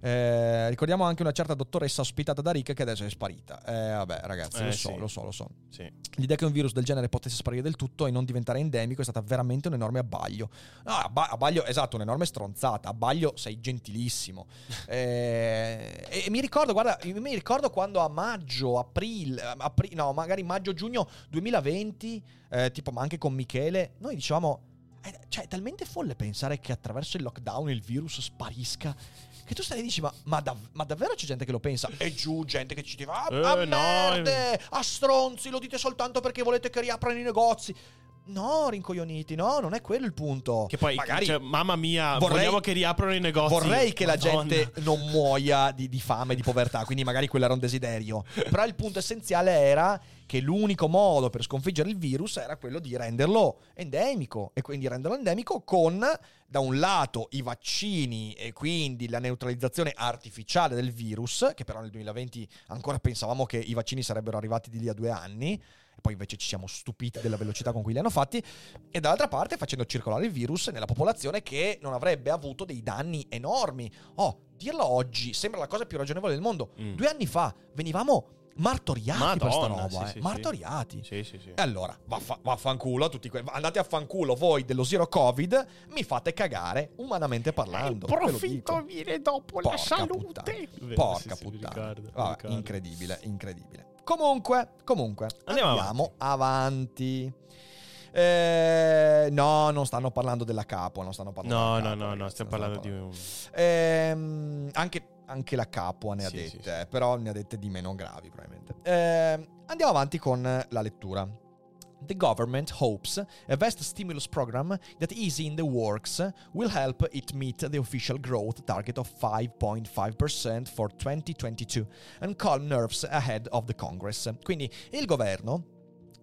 Eh, ricordiamo anche una certa dottoressa ospitata da Rick che adesso è sparita. Eh, vabbè, ragazzi, Eh, lo so, sì. lo so, lo so. Sì. L'idea che un virus del genere potesse sparire del tutto e non diventare endemico è stata veramente un enorme abbaglio. No, abba- abbaglio, esatto, un'enorme stronzata. Abbaglio, sei gentilissimo. Eh, e, mi ricordo, guarda, mi ricordo quando a maggio, aprile, apri- no, magari maggio-giugno 2020, eh, tipo, ma anche con Michele, noi dicevamo, eh, cioè, è talmente folle pensare che attraverso il lockdown il virus sparisca. Che tu stai e dici, ma, ma dav- ma davvero c'è gente che lo pensa? E giù, gente che ci dice, ah, Eh, a no, merde, a stronzi, lo dite soltanto perché volete che riaprano i negozi. No, rincoglioniti, no, non è quello il punto. Che poi, magari cioè, mamma mia, vorrei- vogliamo che riaprano i negozi. vorrei che la Madonna. gente non muoia di, di fame, di povertà, quindi magari quello era un desiderio. Però il punto essenziale era che l'unico modo per sconfiggere il virus era quello di renderlo endemico e quindi renderlo endemico con da un lato i vaccini e quindi la neutralizzazione artificiale del virus, che però nel 2020 ancora pensavamo che i vaccini sarebbero arrivati di lì a due anni, poi invece ci siamo stupiti della velocità con cui li hanno fatti, e dall'altra parte facendo circolare il virus nella popolazione che non avrebbe avuto dei danni enormi. Oh, dirlo oggi sembra la cosa più ragionevole del mondo. Mm. Due anni fa venivamo martoriati per sta Madonna, roba, sì, eh. sì, martoriati. Sì, sì, sì. E allora, vaffa- vaffanculo a tutti que- andate a fanculo voi dello zero covid, mi fate cagare umanamente parlando. lo dico. viene dopo Porca puttana. Vero, Porca sì, puttana. ricordo, Vabbè, incredibile, incredibile. Comunque, comunque, Andiamo andiamo, avanti. Eh, no, non stanno parlando della capo, non stanno parlando No, della no, capo, no, no, ragazzi, stiamo non parlando di parlando. un... Ehm, anche, anche la Capua ne ha Sì, dette, sì, sì. però ne ha dette di meno gravi probabilmente. Ehm, andiamo avanti con la lettura. The government hopes a vast stimulus program that is in the works will help it meet the official growth target of 5.5% for 2022 and calm nerves ahead of the Congress. Quindi il governo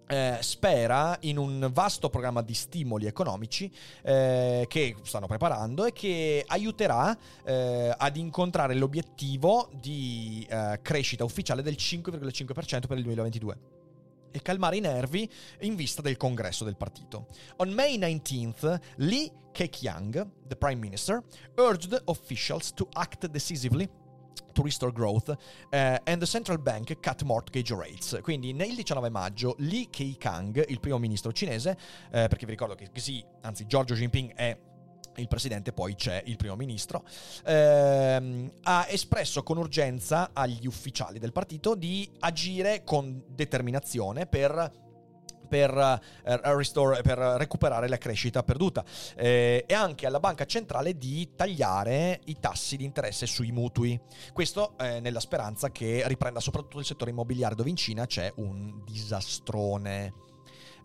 eh, spera in un vasto programma di stimoli economici eh, che stanno preparando e che aiuterà eh, ad incontrare l'obiettivo di eh, crescita ufficiale del 5,5% per il 2022 e calmare i nervi in vista del congresso del partito. On May 19th, Lee Keqiang, the prime minister, urged officials to act decisively to restore growth eh, and the central bank cut mortgage rates. Quindi nel 19 maggio Li Keqiang, il primo ministro cinese, eh, perché vi ricordo che Xi, anzi Giorgio Jinping è il presidente, poi c'è il primo ministro, ehm, ha espresso con urgenza agli ufficiali del partito di agire con determinazione per per, eh, restore- per recuperare la crescita perduta eh, e anche alla banca centrale di tagliare i tassi di interesse sui mutui. Questo eh, nella speranza che riprenda soprattutto il settore immobiliare dove in Cina c'è un disastrone.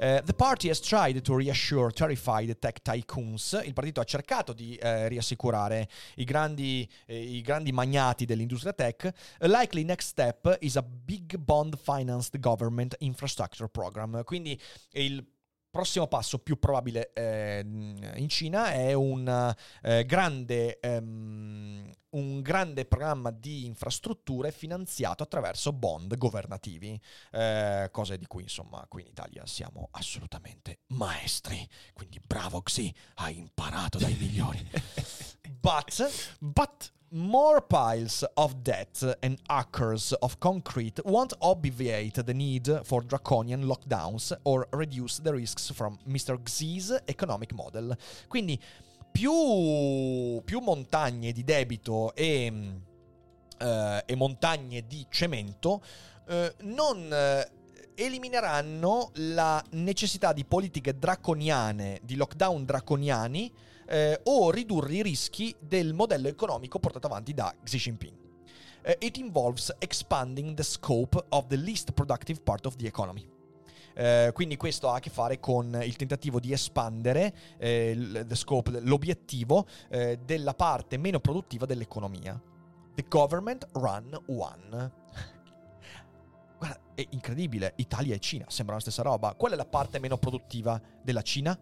Eh, the party has tried to reassure terrified tech tycoons. Il partito ha cercato di eh, riassicurare i grandi, eh, i grandi magnati dell'industria tech. A likely next step is a big bond financed government infrastructure program. Quindi il prossimo passo più probabile eh, in Cina è un eh, grande ehm, un grande programma di infrastrutture finanziato attraverso bond governativi, eh, cose di cui insomma qui in Italia siamo assolutamente maestri. Quindi bravo Xi, hai imparato dai migliori. But, But... more piles of debt and acres of concrete won't obviate the need for draconian lockdowns or reduce the risks from Mr. Xi's economic model. Quindi più, più montagne di debito e, eh, e montagne di cemento eh, non eh, elimineranno la necessità di politiche draconiane, di lockdown draconiani eh, o ridurre i rischi del modello economico portato avanti da Xi Jinping. Uh, it involves expanding the scope of the least productive part of the economy. Uh, quindi questo ha a che fare con il tentativo di espandere eh, scope, l'obiettivo eh, della parte meno produttiva dell'economia. The government run one. Guarda, è incredibile. Italia e Cina sembrano la stessa roba. Qual è la parte meno produttiva della Cina?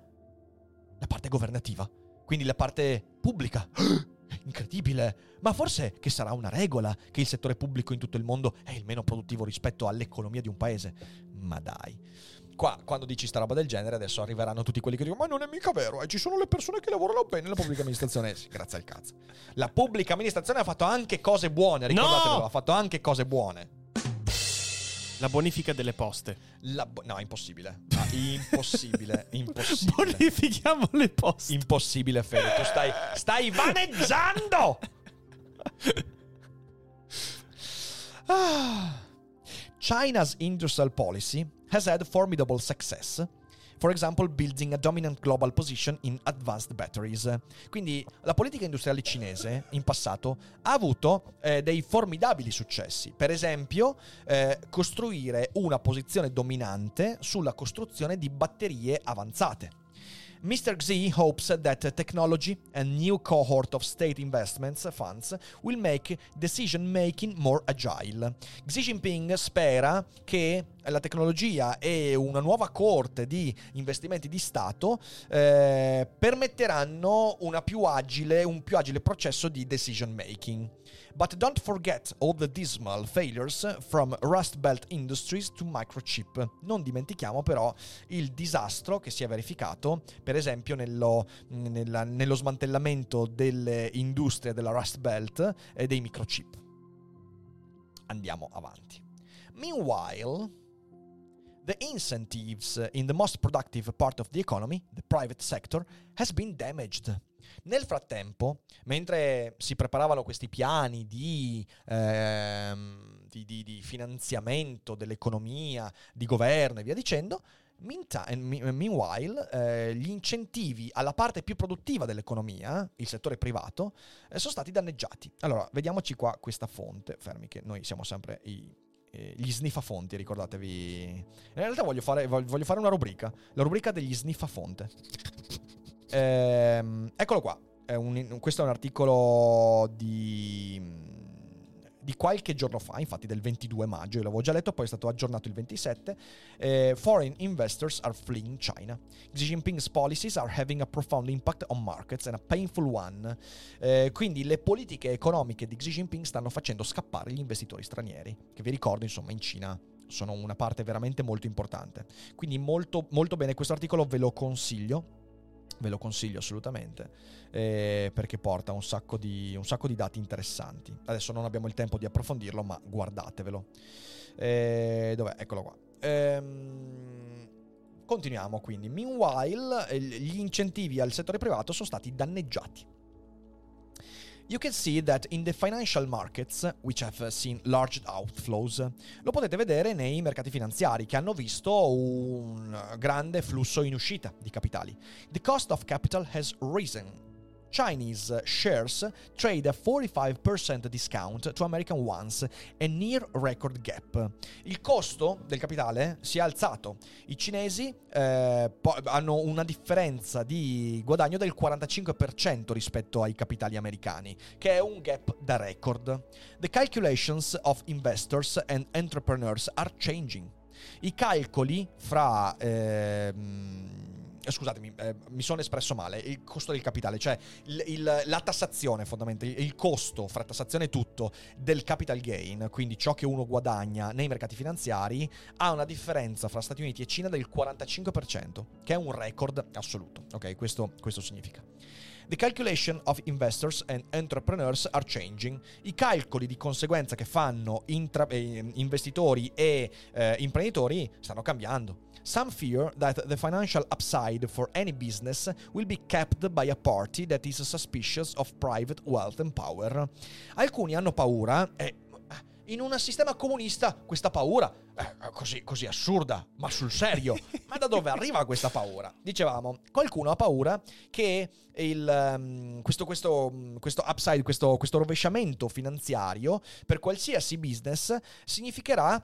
La parte governativa. Quindi la parte pubblica. Incredibile. Ma forse che sarà una regola che il settore pubblico in tutto il mondo è il meno produttivo rispetto all'economia di un paese. Ma dai. Qua, quando dici sta roba del genere, adesso arriveranno tutti quelli che dicono: Ma non è mica vero, eh, ci sono le persone che lavorano bene nella pubblica amministrazione. Sì, grazie al cazzo. La pubblica amministrazione ha fatto anche cose buone, ricordatelo, no! ha fatto anche cose buone. La bonifica delle poste. Bo- no, impossibile. Ah, impossibile, impossibile. Bonifichiamo le poste. Impossibile, Fede. Tu stai, stai vaneggiando! ah. China's industrial policy has had formidable success for example building a dominant global position in advanced batteries. Quindi la politica industriale cinese in passato ha avuto eh, dei formidabili successi, per esempio eh, costruire una posizione dominante sulla costruzione di batterie avanzate. Mr. Xi hopes that technology and new cohort of state investments funds will make decision making more agile. Xi Jinping spera che la tecnologia e una nuova corte di investimenti di Stato eh, permetteranno più agile, un più agile processo di decision making. But don't forget all the dismal failures from Rust Belt Industries to Microchip. Non dimentichiamo però il disastro che si è verificato, per esempio, nello, nella, nello smantellamento delle industrie della Rust Belt e dei microchip. Andiamo avanti. Meanwhile, the incentives in the most productive part of the economy, the private sector, has been damaged. Nel frattempo, mentre si preparavano questi piani di, ehm, di, di, di finanziamento dell'economia, di governo e via dicendo, Meanwhile, eh, gli incentivi alla parte più produttiva dell'economia, il settore privato, eh, sono stati danneggiati. Allora, vediamoci qua questa fonte. Fermi che noi siamo sempre i, eh, gli sniffafonti, ricordatevi. In realtà voglio fare, voglio fare una rubrica, la rubrica degli sniffafonte. Ehm, eccolo qua. È un, questo è un articolo di, di, qualche giorno fa, infatti del 22 maggio, io l'avevo già letto, poi è stato aggiornato il 27. Eh, Foreign investors are fleeing China. Xi Jinping's policies are having a profound impact on markets and a painful one. Eh, quindi le politiche economiche di Xi Jinping stanno facendo scappare gli investitori stranieri, che vi ricordo insomma in Cina sono una parte veramente molto importante. Quindi molto, molto bene, questo articolo ve lo consiglio ve lo consiglio assolutamente eh, perché porta un sacco, di, un sacco, di, dati interessanti. Adesso non abbiamo il tempo di approfondirlo, ma guardatevelo. Eh, dov'è? Eccolo qua. Ehm, continuiamo quindi. Meanwhile, gli incentivi al settore privato sono stati danneggiati you can see that in the financial markets, which have seen large outflows, lo potete vedere nei mercati finanziari che hanno visto un grande flusso in uscita di capitali. The cost of capital has risen Chinese shares trade a 45% discount to American ones, a near record gap. Il costo del capitale si è alzato. I cinesi eh, hanno una differenza di guadagno del 45% rispetto ai capitali americani, che è un gap da record. The calculations of investors and entrepreneurs are changing. I calcoli fra... Eh, scusatemi, eh, mi sono espresso male, il costo del capitale, cioè il, il, la tassazione fondamentalmente, il costo fra tassazione e tutto del capital gain, quindi ciò che uno guadagna nei mercati finanziari, ha una differenza fra Stati Uniti e Cina del 45%, che è un record assoluto, ok? Questo, questo significa. The calculation of investors and entrepreneurs are changing. I calcoli di conseguenza che fanno intra- eh, investitori e eh, imprenditori stanno cambiando. Some fear that the financial upside for any business will be kept by a party that is suspicious of private wealth and power. Alcuni hanno paura, e in un sistema comunista questa paura è così, così assurda, ma sul serio. ma da dove arriva questa paura? Dicevamo, qualcuno ha paura che il, um, questo, questo, questo, upside, questo, questo rovesciamento finanziario per qualsiasi business significherà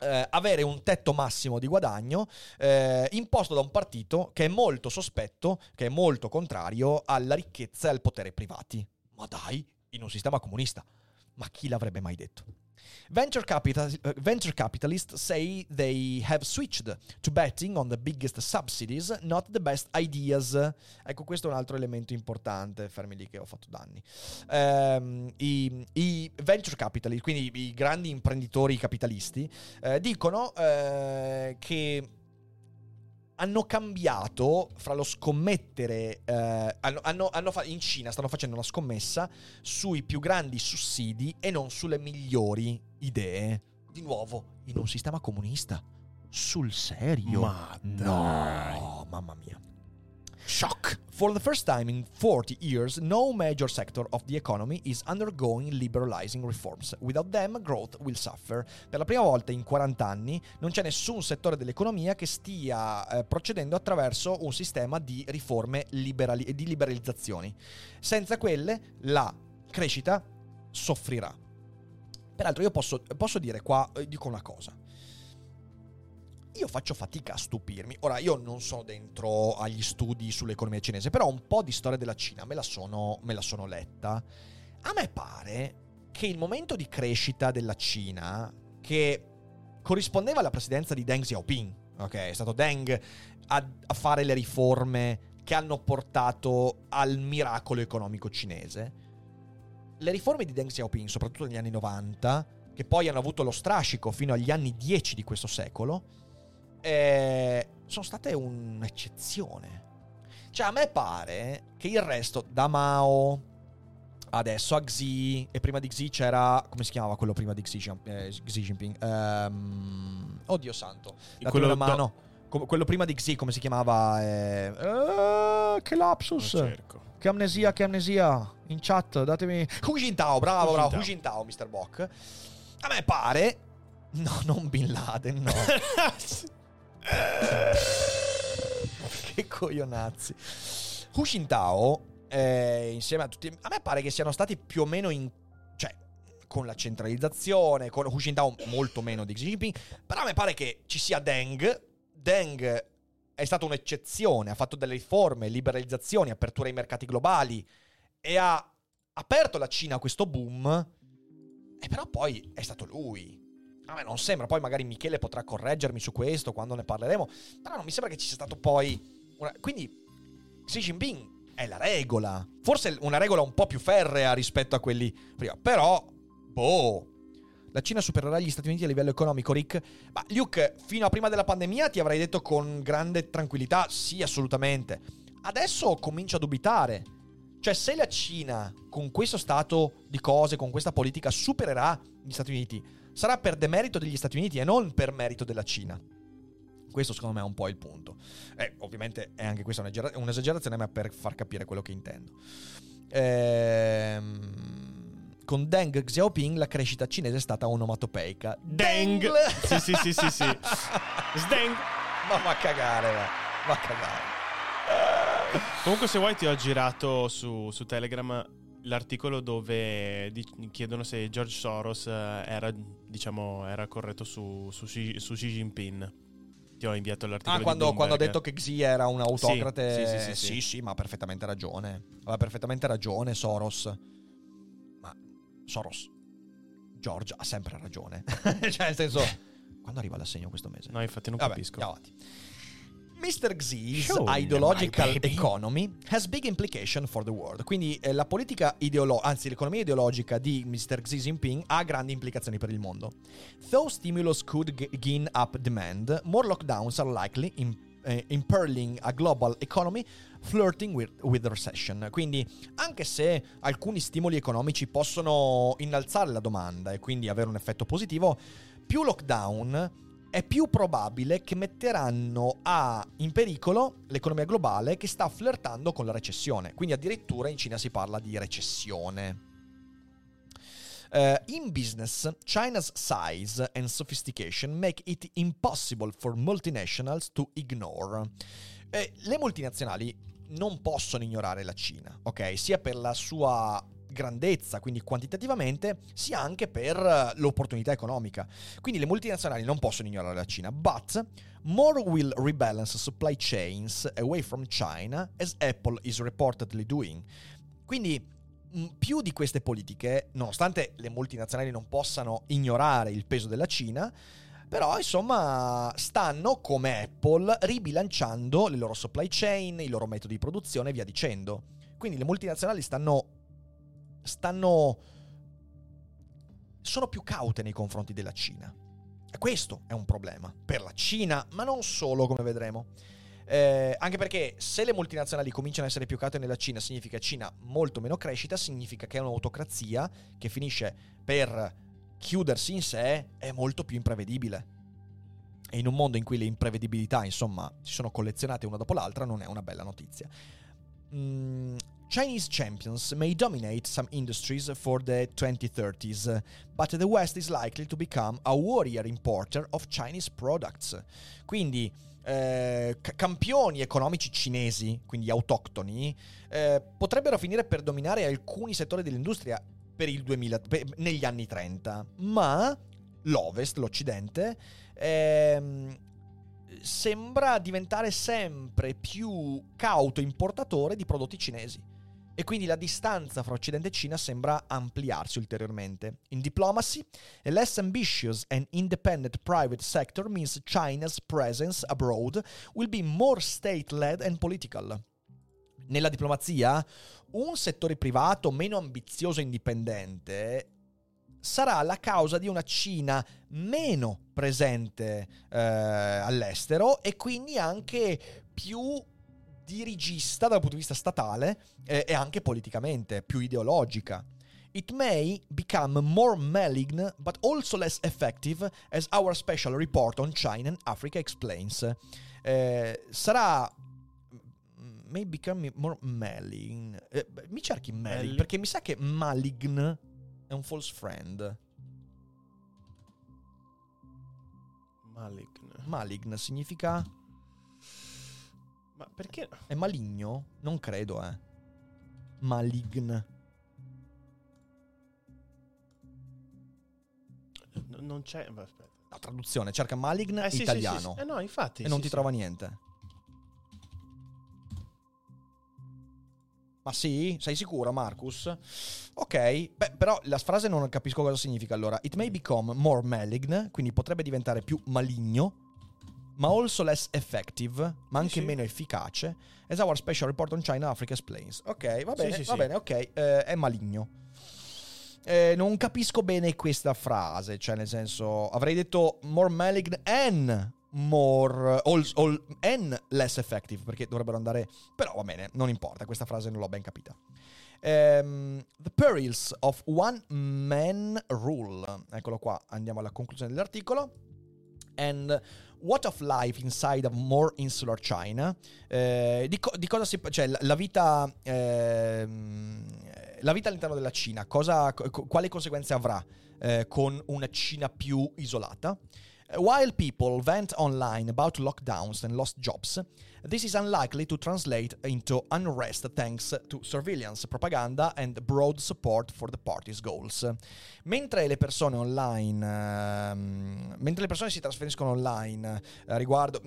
eh, avere un tetto massimo di guadagno eh, imposto da un partito che è molto sospetto, che è molto contrario alla ricchezza e al potere privati. Ma dai, in un sistema comunista. Ma chi l'avrebbe mai detto? Venture, capital, uh, venture, capitalists say they have switched to betting on the biggest subsidies, not the best ideas. Ecco, questo è un altro elemento importante, fermi lì che ho fatto danni. Um, i, i, venture capitalists, quindi i, grandi imprenditori capitalisti, uh, dicono uh, che hanno cambiato fra lo scommettere. Eh, hanno, hanno, hanno fa- in Cina stanno facendo una scommessa sui più grandi sussidi e non sulle migliori idee. Di nuovo, in un sistema comunista. Sul serio? Ma no, mamma mia. Shock! For the first time in 40 years, no major sector of the economy is undergoing liberalizing reforms. Without them, growth will suffer. Per la prima volta in 40 anni non c'è nessun settore dell'economia che stia eh, procedendo attraverso un sistema di riforme liberali- e di liberalizzazioni. Senza quelle, la crescita soffrirà. Peraltro io posso, posso dire qua, eh, dico una cosa io faccio fatica a stupirmi. Ora, io non sono dentro agli studi sull'economia cinese, però un po' di storia della Cina me la sono, me la sono letta. A me pare che il momento di crescita della Cina, che corrispondeva alla presidenza di Deng Xiaoping, ok? È stato Deng a, a fare le riforme che hanno portato al miracolo economico cinese. Le riforme di Deng Xiaoping, soprattutto negli anni 90, che poi hanno avuto lo strascico fino agli anni 10 di questo secolo, eh, sono state un'eccezione. Cioè, a me pare che il resto, da Mao, adesso a Xi, e prima di Xi c'era, come si chiamava quello prima di Xi, eh, Xi Jinping? Um, oddio santo, datemi una mano. Do... quello prima di Xi, come si chiamava? Eh, uh, che lapsus! Che amnesia, che amnesia! In chat, datemi... Hu Jintao, bravo, bravo, Hu Jintao, Mr. Bok. A me pare... No, non Bin Laden, no. che coglionazzi. Hu Jintao, eh, insieme a tutti... A me pare che siano stati più o meno in... Cioè, con la centralizzazione, con Hu Jintao molto meno di Xi Jinping, però a me pare che ci sia Deng. Deng è stata un'eccezione, ha fatto delle riforme, liberalizzazioni, apertura ai mercati globali e ha aperto la Cina a questo boom. E però poi è stato lui a me non sembra, poi magari Michele potrà correggermi su questo quando ne parleremo, però non mi sembra che ci sia stato poi... Una... Quindi Xi Jinping è la regola, forse una regola un po' più ferrea rispetto a quelli prima, però, boh, la Cina supererà gli Stati Uniti a livello economico, Rick? Ma Luke, fino a prima della pandemia ti avrei detto con grande tranquillità, sì, assolutamente. Adesso comincio a dubitare. Cioè, se la Cina, con questo stato di cose, con questa politica, supererà gli Stati Uniti, sarà per demerito degli Stati Uniti e non per merito della Cina. Questo secondo me è un po' il punto. Eh, ovviamente è anche questa un'esagerazione, ma per far capire quello che intendo. Ehm, con Deng Xiaoping la crescita cinese è stata onomatopeica. Deng! sì, sì, sì, sì, sì. Sdeng! Ma va a cagare, va. Va a cagare. Comunque se vuoi ti ho girato su, su Telegram l'articolo dove chiedono se George Soros eh, era, diciamo, era corretto su, su, Xi, su Xi Jinping. Ti ho inviato l'articolo. Ah, quando, quando ha detto che Xi era un autocrate. Sì, sì, sì, sì, sì, sì, ma ha perfettamente ragione. Aveva perfettamente ragione Soros. Ma Soros, George ha sempre ragione. cioè, nel senso, quando arriva l'assegno questo mese? No, infatti non Vabbè, capisco. Andiamo avanti. Mr. Xi's Show ideological economy has big implication for the world. Quindi eh, la politica ideologica, anzi l'economia ideologica di Mr. Xi Jinping ha grandi implicazioni per il mondo. Though stimulus could g- gain up demand, more lockdowns are likely in eh, impearling a global economy, flirting with, with recession. Quindi, anche se alcuni stimoli economici possono innalzare la domanda e quindi avere un effetto positivo, più lockdown è più probabile che metteranno a, in pericolo l'economia globale che sta flirtando con la recessione. Quindi addirittura in Cina si parla di recessione. Uh, in business, China's size and sophistication make it impossible for multinationals to ignore. Eh, le multinazionali non possono ignorare la Cina, ok? Sia per la sua grandezza, quindi quantitativamente, sia anche per l'opportunità economica. Quindi le multinazionali non possono ignorare la Cina, but more will rebalance supply chains away from China, as Apple is reportedly doing. Quindi più di queste politiche, nonostante le multinazionali non possano ignorare il peso della Cina, però insomma stanno come Apple ribilanciando le loro supply chain, i loro metodi di produzione e via dicendo. Quindi le multinazionali stanno stanno sono più caute nei confronti della Cina. E questo è un problema per la Cina, ma non solo, come vedremo. Eh, anche perché se le multinazionali cominciano ad essere più caute nella Cina, significa Cina molto meno crescita, significa che è un'autocrazia che finisce per chiudersi in sé, è molto più imprevedibile. E in un mondo in cui le imprevedibilità, insomma, si sono collezionate una dopo l'altra, non è una bella notizia. Mm, Chinese champions may dominate some industries for the 2030s, but the West is likely to become a warrior importer of Chinese products. Quindi eh, campioni economici cinesi, quindi autoctoni, eh, potrebbero finire per dominare alcuni settori dell'industria per il 2000, per, negli anni 30, ma l'Ovest, l'Occidente, ehm, sembra diventare sempre più cauto importatore di prodotti cinesi. E quindi la distanza fra Occidente e Cina sembra ampliarsi ulteriormente. In diplomacy, a less ambitious and independent private sector means China's presence abroad will be more state-led and political. Nella diplomazia, un settore privato meno ambizioso e indipendente sarà la causa di una Cina meno presente eh, all'estero e quindi anche più dirigista dal punto di vista statale eh, e anche politicamente, più ideologica. It may become more malign but also less effective as our special report on China and Africa explains. Eh, sarà may become more malign. Eh, mi cerchi malign Mal- perché mi sa che malign è un false friend. Malign. Malign significa ma perché? È maligno? Non credo, eh. Malign. non c'è. Aspetta. La traduzione, cerca malign eh, sì, italiano. Sì, sì, eh, no, infatti. E non ti trova niente. Ma sì? Sei sicuro, Marcus? Ok, beh, però la frase non capisco cosa significa allora. It may become more malign, quindi potrebbe diventare più maligno ma also less effective, ma anche sì, meno efficace, as our special report on China Africa explains. Ok, va bene, sì, va bene, ok, eh, è maligno. Eh, non capisco bene questa frase, cioè nel senso, avrei detto more malign and more all, all, and less effective perché dovrebbero andare però va bene non importa questa frase non l'ho ben capita um, the perils of one man rule eccolo qua andiamo alla conclusione dell'articolo and What of Life Inside a More Insular China? Eh, di, co- di, cosa si... cioè la, vita... Eh, la vita all'interno della Cina, cosa, co- quali conseguenze avrà eh, con una Cina più isolata? While people vent online about lockdowns and lost jobs, this is unlikely to translate into unrest thanks to surveillance, propaganda and broad support for the party's goals. Mentre le persone online, uh, mentre le persone si trasferiscono online uh, riguardo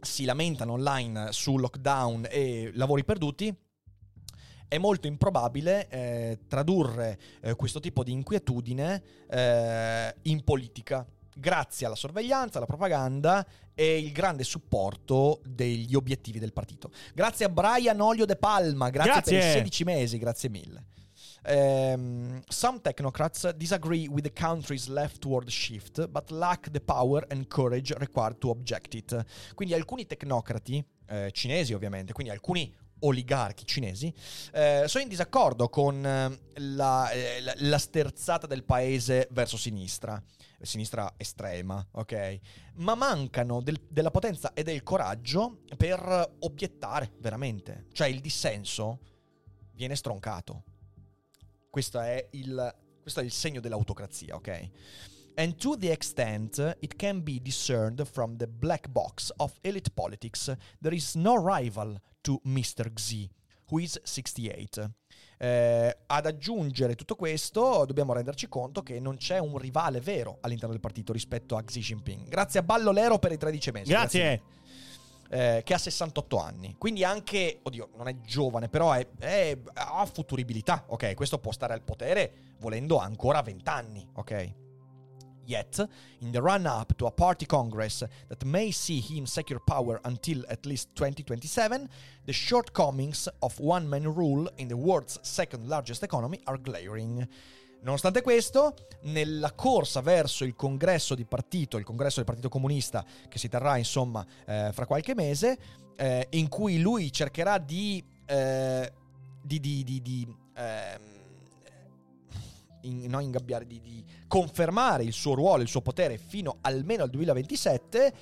si lamentano online su lockdown e lavori perduti, è molto improbabile eh, tradurre eh, questo tipo di inquietudine eh, in politica grazie alla sorveglianza, alla propaganda e il grande supporto degli obiettivi del partito. Grazie a Brian Olio De Palma, grazie, grazie. per i 16 mesi, grazie mille. ehm, some technocrats disagree with the country's leftward shift, but lack the power and courage required to object it. Quindi alcuni tecnocrati, eh, cinesi ovviamente, quindi alcuni oligarchi cinesi, eh, sono in disaccordo con eh, la, eh, la, la sterzata del paese verso sinistra sinistra estrema, ok? Ma mancano del, della potenza e del coraggio per obiettare veramente. Cioè il dissenso viene stroncato. Questo è il, questo è il segno dell'autocrazia, ok? And to the extent it can be discerned from the black box of elite politics, there is no rival to Mr. Xi, who is 68. Eh, ad aggiungere tutto questo, dobbiamo renderci conto che non c'è un rivale vero all'interno del partito rispetto a Xi Jinping. Grazie a Ballolero per i 13 mesi. Grazie. Grazie eh, che ha 68 anni. Quindi anche, oddio, non è giovane, però è, è, ha futuribilità. Ok, questo può stare al potere volendo ancora 20 anni. Ok. Yet, in the run up to a party congress that may see him secure power until at least 2027, the shortcomings of one man rule in the world's second largest economy are glaring. Nonostante questo, nella corsa verso il congresso di partito, il congresso del Partito Comunista, che si terrà insomma eh, fra qualche mese, eh, in cui lui cercherà di, eh, di, di, di ehm, in, non ingabbiare, di, di, confermare il suo ruolo, il suo potere fino almeno al 2027,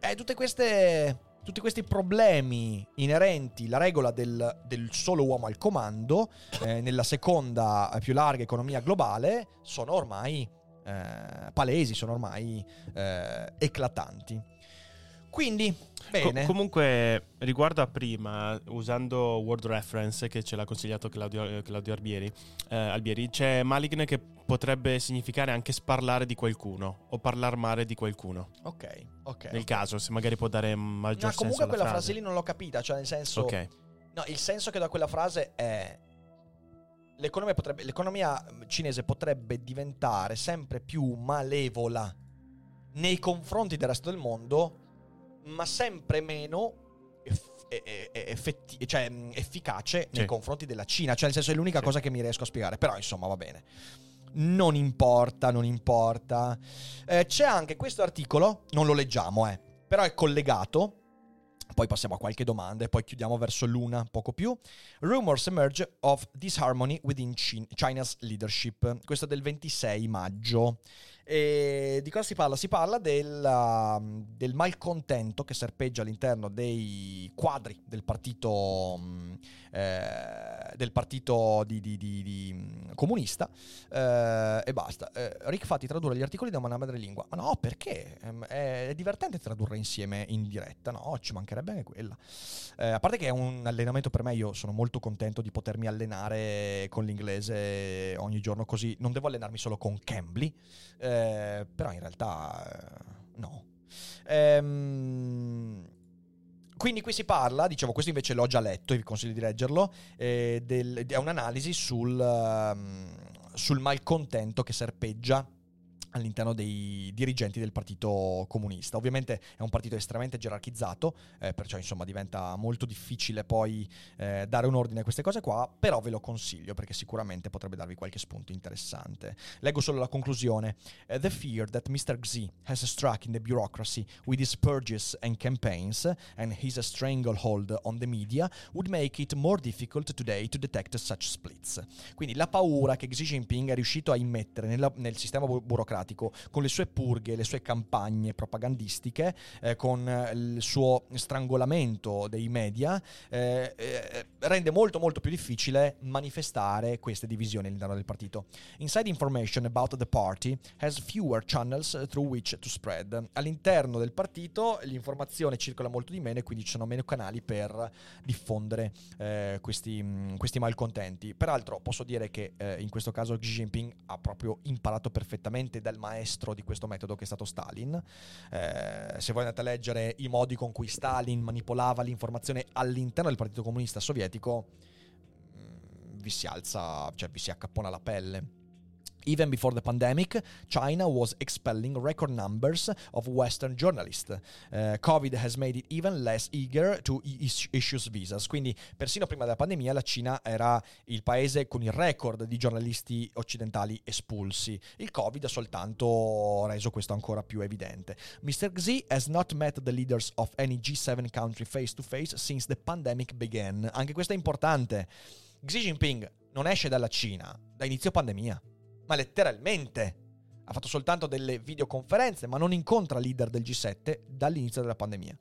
eh, tutte queste, tutti questi problemi inerenti alla regola del, del, solo uomo al comando eh, nella seconda più larga economia globale sono ormai eh, palesi, sono ormai eh, eclatanti. Quindi, bene. Co- comunque, riguardo a prima, usando Word Reference che ce l'ha consigliato Claudio, Claudio Albieri, eh, Albieri, c'è maligne che potrebbe significare anche sparlare di qualcuno o parlar male di qualcuno. Ok, ok. Nel okay. caso, se magari può dare maggior no, comunque quella frase. frase lì non l'ho capita, cioè nel senso... Ok. No, il senso che da quella frase è... L'economia, potrebbe, l'economia cinese potrebbe diventare sempre più malevola nei confronti del resto del mondo ma sempre meno effetti- cioè, efficace nei sì. confronti della Cina. Cioè, nel senso, è l'unica sì. cosa che mi riesco a spiegare. Però, insomma, va bene. Non importa, non importa. Eh, c'è anche questo articolo, non lo leggiamo, eh, però è collegato. Poi passiamo a qualche domanda e poi chiudiamo verso l'una, poco più. Rumors emerge of disharmony within China's leadership. Questo è del 26 maggio. E di cosa si parla? Si parla del, del malcontento che serpeggia all'interno dei quadri del partito, um, eh, del partito di, di, di, di mm, comunista eh, e basta. Eh, Rick fatti tradurre gli articoli da una madrelingua. Ma no, perché? Ehm, è, è, divertente tradurre insieme in diretta, no? Ci mancherebbe anche quella. Eh, a parte che è un allenamento per me, io sono molto contento di potermi allenare con l'inglese ogni giorno così. Non devo allenarmi solo con Cambly. Eh, eh, però in realtà eh, no. Ehm, quindi qui si parla, dicevo, questo invece l'ho già letto, vi consiglio di leggerlo, eh, del, è un'analisi sul, um, sul malcontento che serpeggia all'interno dei dirigenti del Partito Comunista. Ovviamente è un partito estremamente gerarchizzato, eh, perciò insomma diventa molto difficile poi eh, dare un ordine a queste cose qua, però ve lo consiglio perché sicuramente potrebbe darvi qualche spunto interessante. Leggo solo la conclusione. Uh, the fear that Mr. Xi has struck in the bureaucracy with his purges and campaigns and his stranglehold on the media would make it more difficult today to detect such splits. Quindi la paura che Xi Jinping è riuscito a immettere nella, nel sistema bu- burocratico democratico, con le sue purghe, le sue campagne propagandistiche, eh, con il suo strangolamento dei media, eh, eh, rende molto molto più difficile manifestare queste divisioni all'interno del partito. Inside information about the party has fewer channels through which to spread. All'interno del partito l'informazione circola molto di meno e quindi ci sono meno canali per diffondere eh, questi, questi, malcontenti. Peraltro posso dire che eh, in questo caso Xi Jinping ha proprio imparato perfettamente dal maestro di questo metodo che è stato Stalin. Eh, se voi andate a leggere i modi con cui Stalin manipolava l'informazione all'interno del Partito Comunista Sovietico, mm, vi si alza, cioè vi si accappona la pelle. Even before the pandemic, China was expelling record numbers of Western journalists. Uh, Covid has made it even less eager to is- issue visas. Quindi, persino prima della pandemia, la Cina era il paese con il record di giornalisti occidentali espulsi. Il Covid ha soltanto reso questo ancora più evidente. Mr. Xi has not met the leaders of any G7 country face to face since the pandemic began. Anche questo è importante. Xi Jinping non esce dalla Cina da inizio pandemia ma letteralmente. Ha fatto soltanto delle videoconferenze, ma non incontra leader del G7 dall'inizio della pandemia.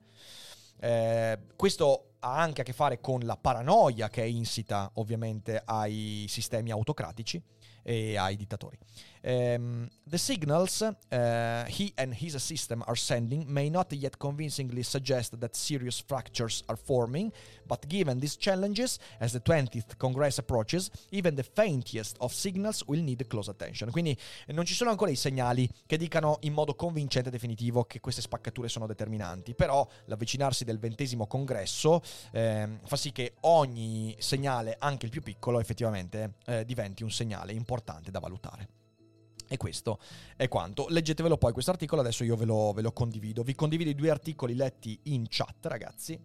Eh, questo ha anche a che fare con la paranoia che è insita ovviamente ai sistemi autocratici e ai dittatori. Um, the signals uh, he and his system are sending may not yet convincingly suggest that serious fractures are forming, but given these challenges, as the 20th Congress approaches, even the faintest of signals will need close attention. Quindi non ci sono ancora i segnali che dicano in modo convincente e definitivo che queste spaccature sono determinanti, però l'avvicinarsi del ventesimo congresso eh, fa sì che ogni segnale, anche il più piccolo, effettivamente eh, diventi un segnale importante da valutare. E questo è quanto. Leggetevelo poi questo articolo, adesso io ve lo, ve lo, condivido. Vi condivido i due articoli letti in chat, ragazzi.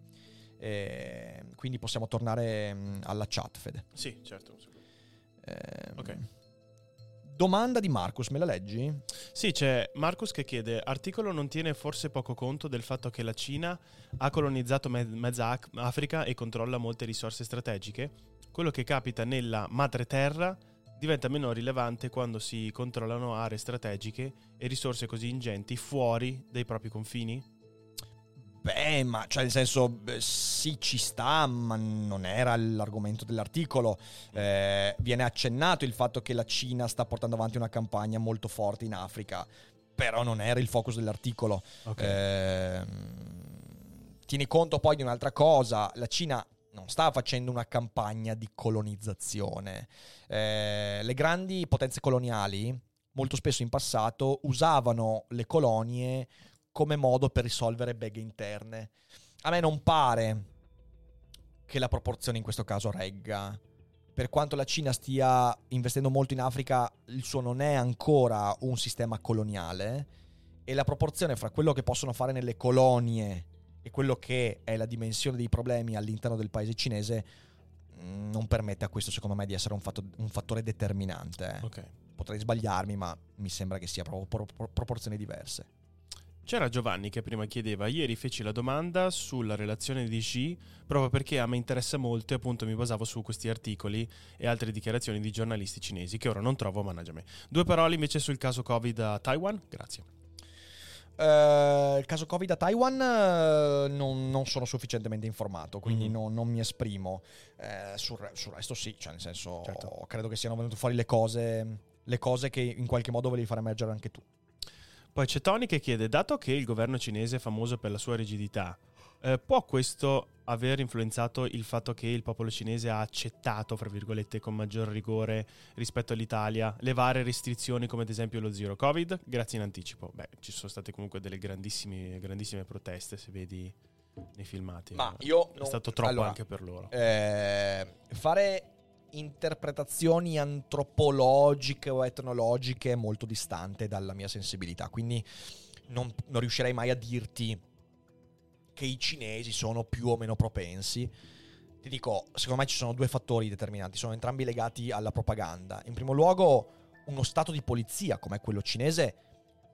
E quindi possiamo tornare mm, alla chat, Fede. Sì, certo. Eh, ok. Domanda di Marcus, me la leggi? Sì, c'è Marcus che chiede: articolo non tiene forse poco conto del fatto che la Cina ha colonizzato me- mezza Africa e controlla molte risorse strategiche? Quello che capita nella madre terra diventa meno rilevante quando si controllano aree strategiche e risorse così ingenti fuori dai propri confini? Beh, ma cioè nel senso, sì, ci sta, ma non era l'argomento dell'articolo. Eh, viene accennato il fatto che la Cina sta portando avanti una campagna molto forte in Africa, però non era il focus dell'articolo. Okay. Eh, tieni conto poi di un'altra cosa, la Cina non sta facendo una campagna di colonizzazione. Eh, le grandi potenze coloniali, molto spesso in passato, usavano le colonie come modo per risolvere beghe interne. A me non pare che la proporzione in questo caso regga. Per quanto la Cina stia investendo molto in Africa, il suo non è ancora un sistema coloniale e la proporzione fra quello che possono fare nelle colonie e quello che è la dimensione dei problemi all'interno del paese cinese mm, non permette a questo secondo me di essere un, fatto, un fattore determinante. Okay. Potrei sbagliarmi, ma mi sembra che sia proprio pro, pro, proporzioni diverse. C'era Giovanni che prima chiedeva, ieri feci la domanda sulla relazione di Xi proprio perché a me interessa molto e appunto mi basavo su questi articoli e altre dichiarazioni di giornalisti cinesi che ora non trovo, mannaggia me. Due parole invece sul caso Covid a Taiwan, grazie. Uh, il caso Covid a Taiwan uh, non, non, sono sufficientemente informato, quindi mm-hmm. non, non, mi esprimo. Uh, sul, sul, resto sì, cioè nel senso certo. credo che siano venute fuori le cose, le cose che in qualche modo volevi far emergere anche tu. Poi c'è Tony che chiede, dato che il governo cinese è famoso per la sua rigidità, eh, può questo aver influenzato il fatto che il popolo cinese ha accettato, fra virgolette, con maggior rigore rispetto all'Italia, le varie restrizioni come ad esempio lo zero Covid? Grazie in anticipo. Beh, ci sono state comunque delle grandissime, grandissime proteste, se vedi nei filmati. Ma io... È non... stato troppo allora, anche per loro. Eh, fare interpretazioni antropologiche o etnologiche molto distante dalla mia sensibilità, quindi non, non riuscirei mai a dirti che i cinesi sono più o meno propensi. Ti dico, secondo me ci sono due fattori determinanti, sono entrambi legati alla propaganda. In primo luogo, uno stato di polizia come quello cinese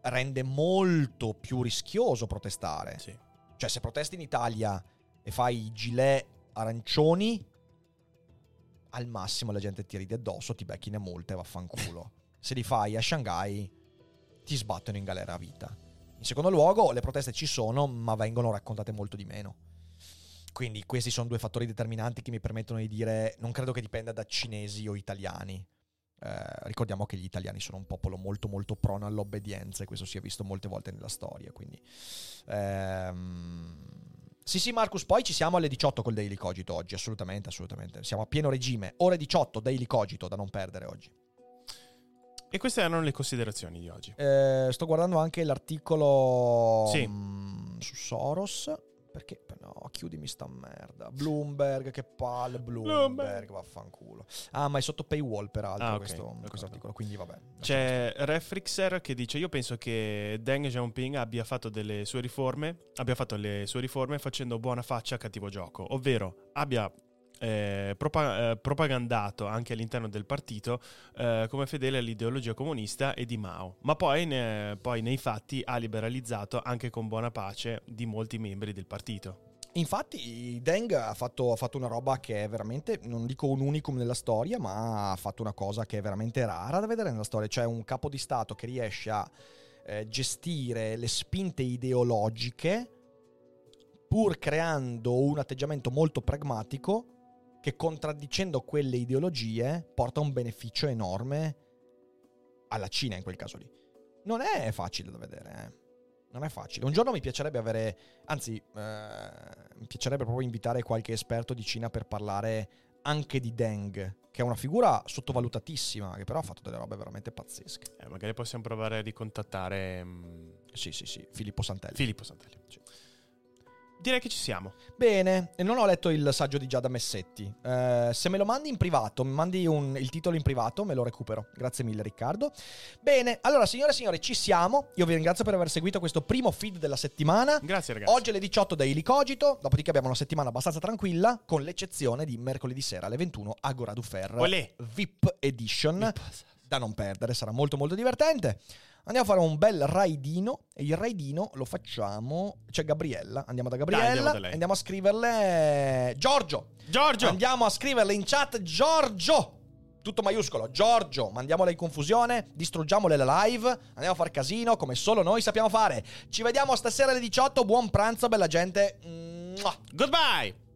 rende molto più rischioso protestare. Sì. Cioè, se protesti in Italia e fai i gilet arancioni, al massimo la gente ti ride addosso, ti becchi ne multe e vaffanculo. se li fai a Shanghai, ti sbattono in galera a vita. In secondo luogo, le proteste ci sono, ma vengono raccontate molto di meno. Quindi questi sono due fattori determinanti che mi permettono di dire non credo che dipenda da cinesi o italiani. Eh, ricordiamo che gli italiani sono un popolo molto molto prono all'obbedienza e questo si è visto molte volte nella storia. Quindi, ehm... Sì, sì, Marcus, poi ci siamo alle 18 col Daily Cogito oggi, assolutamente, assolutamente. Siamo a pieno regime. Ore 18, Daily Cogito, da non perdere oggi. E queste erano le considerazioni di oggi. Eh, sto guardando anche l'articolo sì. mh, mm, su Soros Perché? No, chiudimi sta merda. Bloomberg, che palle. Bloomberg, Bloomberg. vaffanculo. Ah, ma è sotto paywall, peraltro, Ah, ok, questo, questo articolo. Quindi, vabbè. C'è Refrixer che dice: Io penso che Deng Xiaoping abbia fatto delle sue riforme, abbia fatto le sue riforme facendo buona faccia a cattivo gioco, ovvero abbia eh, propa- eh, propagandato anche all'interno del partito eh, come fedele all'ideologia comunista e di Mao, ma poi, ne- poi nei fatti ha liberalizzato anche con buona pace di molti membri del partito. Infatti, Deng ha fatto, ha fatto una roba che è veramente, non dico un unicum nella storia, ma ha fatto una cosa che è veramente rara da vedere nella storia. Cioè, un capo di Stato che riesce a eh, gestire le spinte ideologiche pur creando un atteggiamento molto pragmatico che contraddicendo quelle ideologie porta un beneficio enorme alla Cina in quel caso lì. Non è facile da vedere, eh. Non è facile. Un giorno mi piacerebbe avere, anzi, eh, mi piacerebbe proprio invitare qualche esperto di Cina per parlare anche di Deng, che è una figura sottovalutatissima, che però ha fatto delle robe veramente pazzesche. Eh, magari possiamo provare a ricontattare mm, Sì, sì, sì, Filippo Santelli. Filippo Santelli. Direi che ci siamo. Bene, non ho letto il saggio di Giada Messetti. Eh, se me lo mandi in privato, mi mandi un- il titolo in privato, me lo recupero. Grazie mille, Riccardo. Bene, allora, signore e signori, ci siamo. Io vi ringrazio per aver seguito questo primo feed della settimana. Grazie ragazzi. Oggi alle 18 Daily Cogito, dopodiché abbiamo una settimana abbastanza tranquilla, con l'eccezione di mercoledì sera alle 21 Agora du Fer Olè. VIP Edition, da non perdere, sarà molto molto divertente. Andiamo a fare un bel raidino e il raidino lo facciamo, c'è Gabriella, andiamo da Gabriella, andiamo da andiamo a scriverle Giorgio, Giorgio. andiamo a scriverle in chat Giorgio, tutto maiuscolo, Giorgio, mandiamola in confusione, distruggiamole la live, andiamo a fare casino come solo noi sappiamo fare. Ci vediamo stasera alle 18, buon pranzo bella gente. Mua. Goodbye.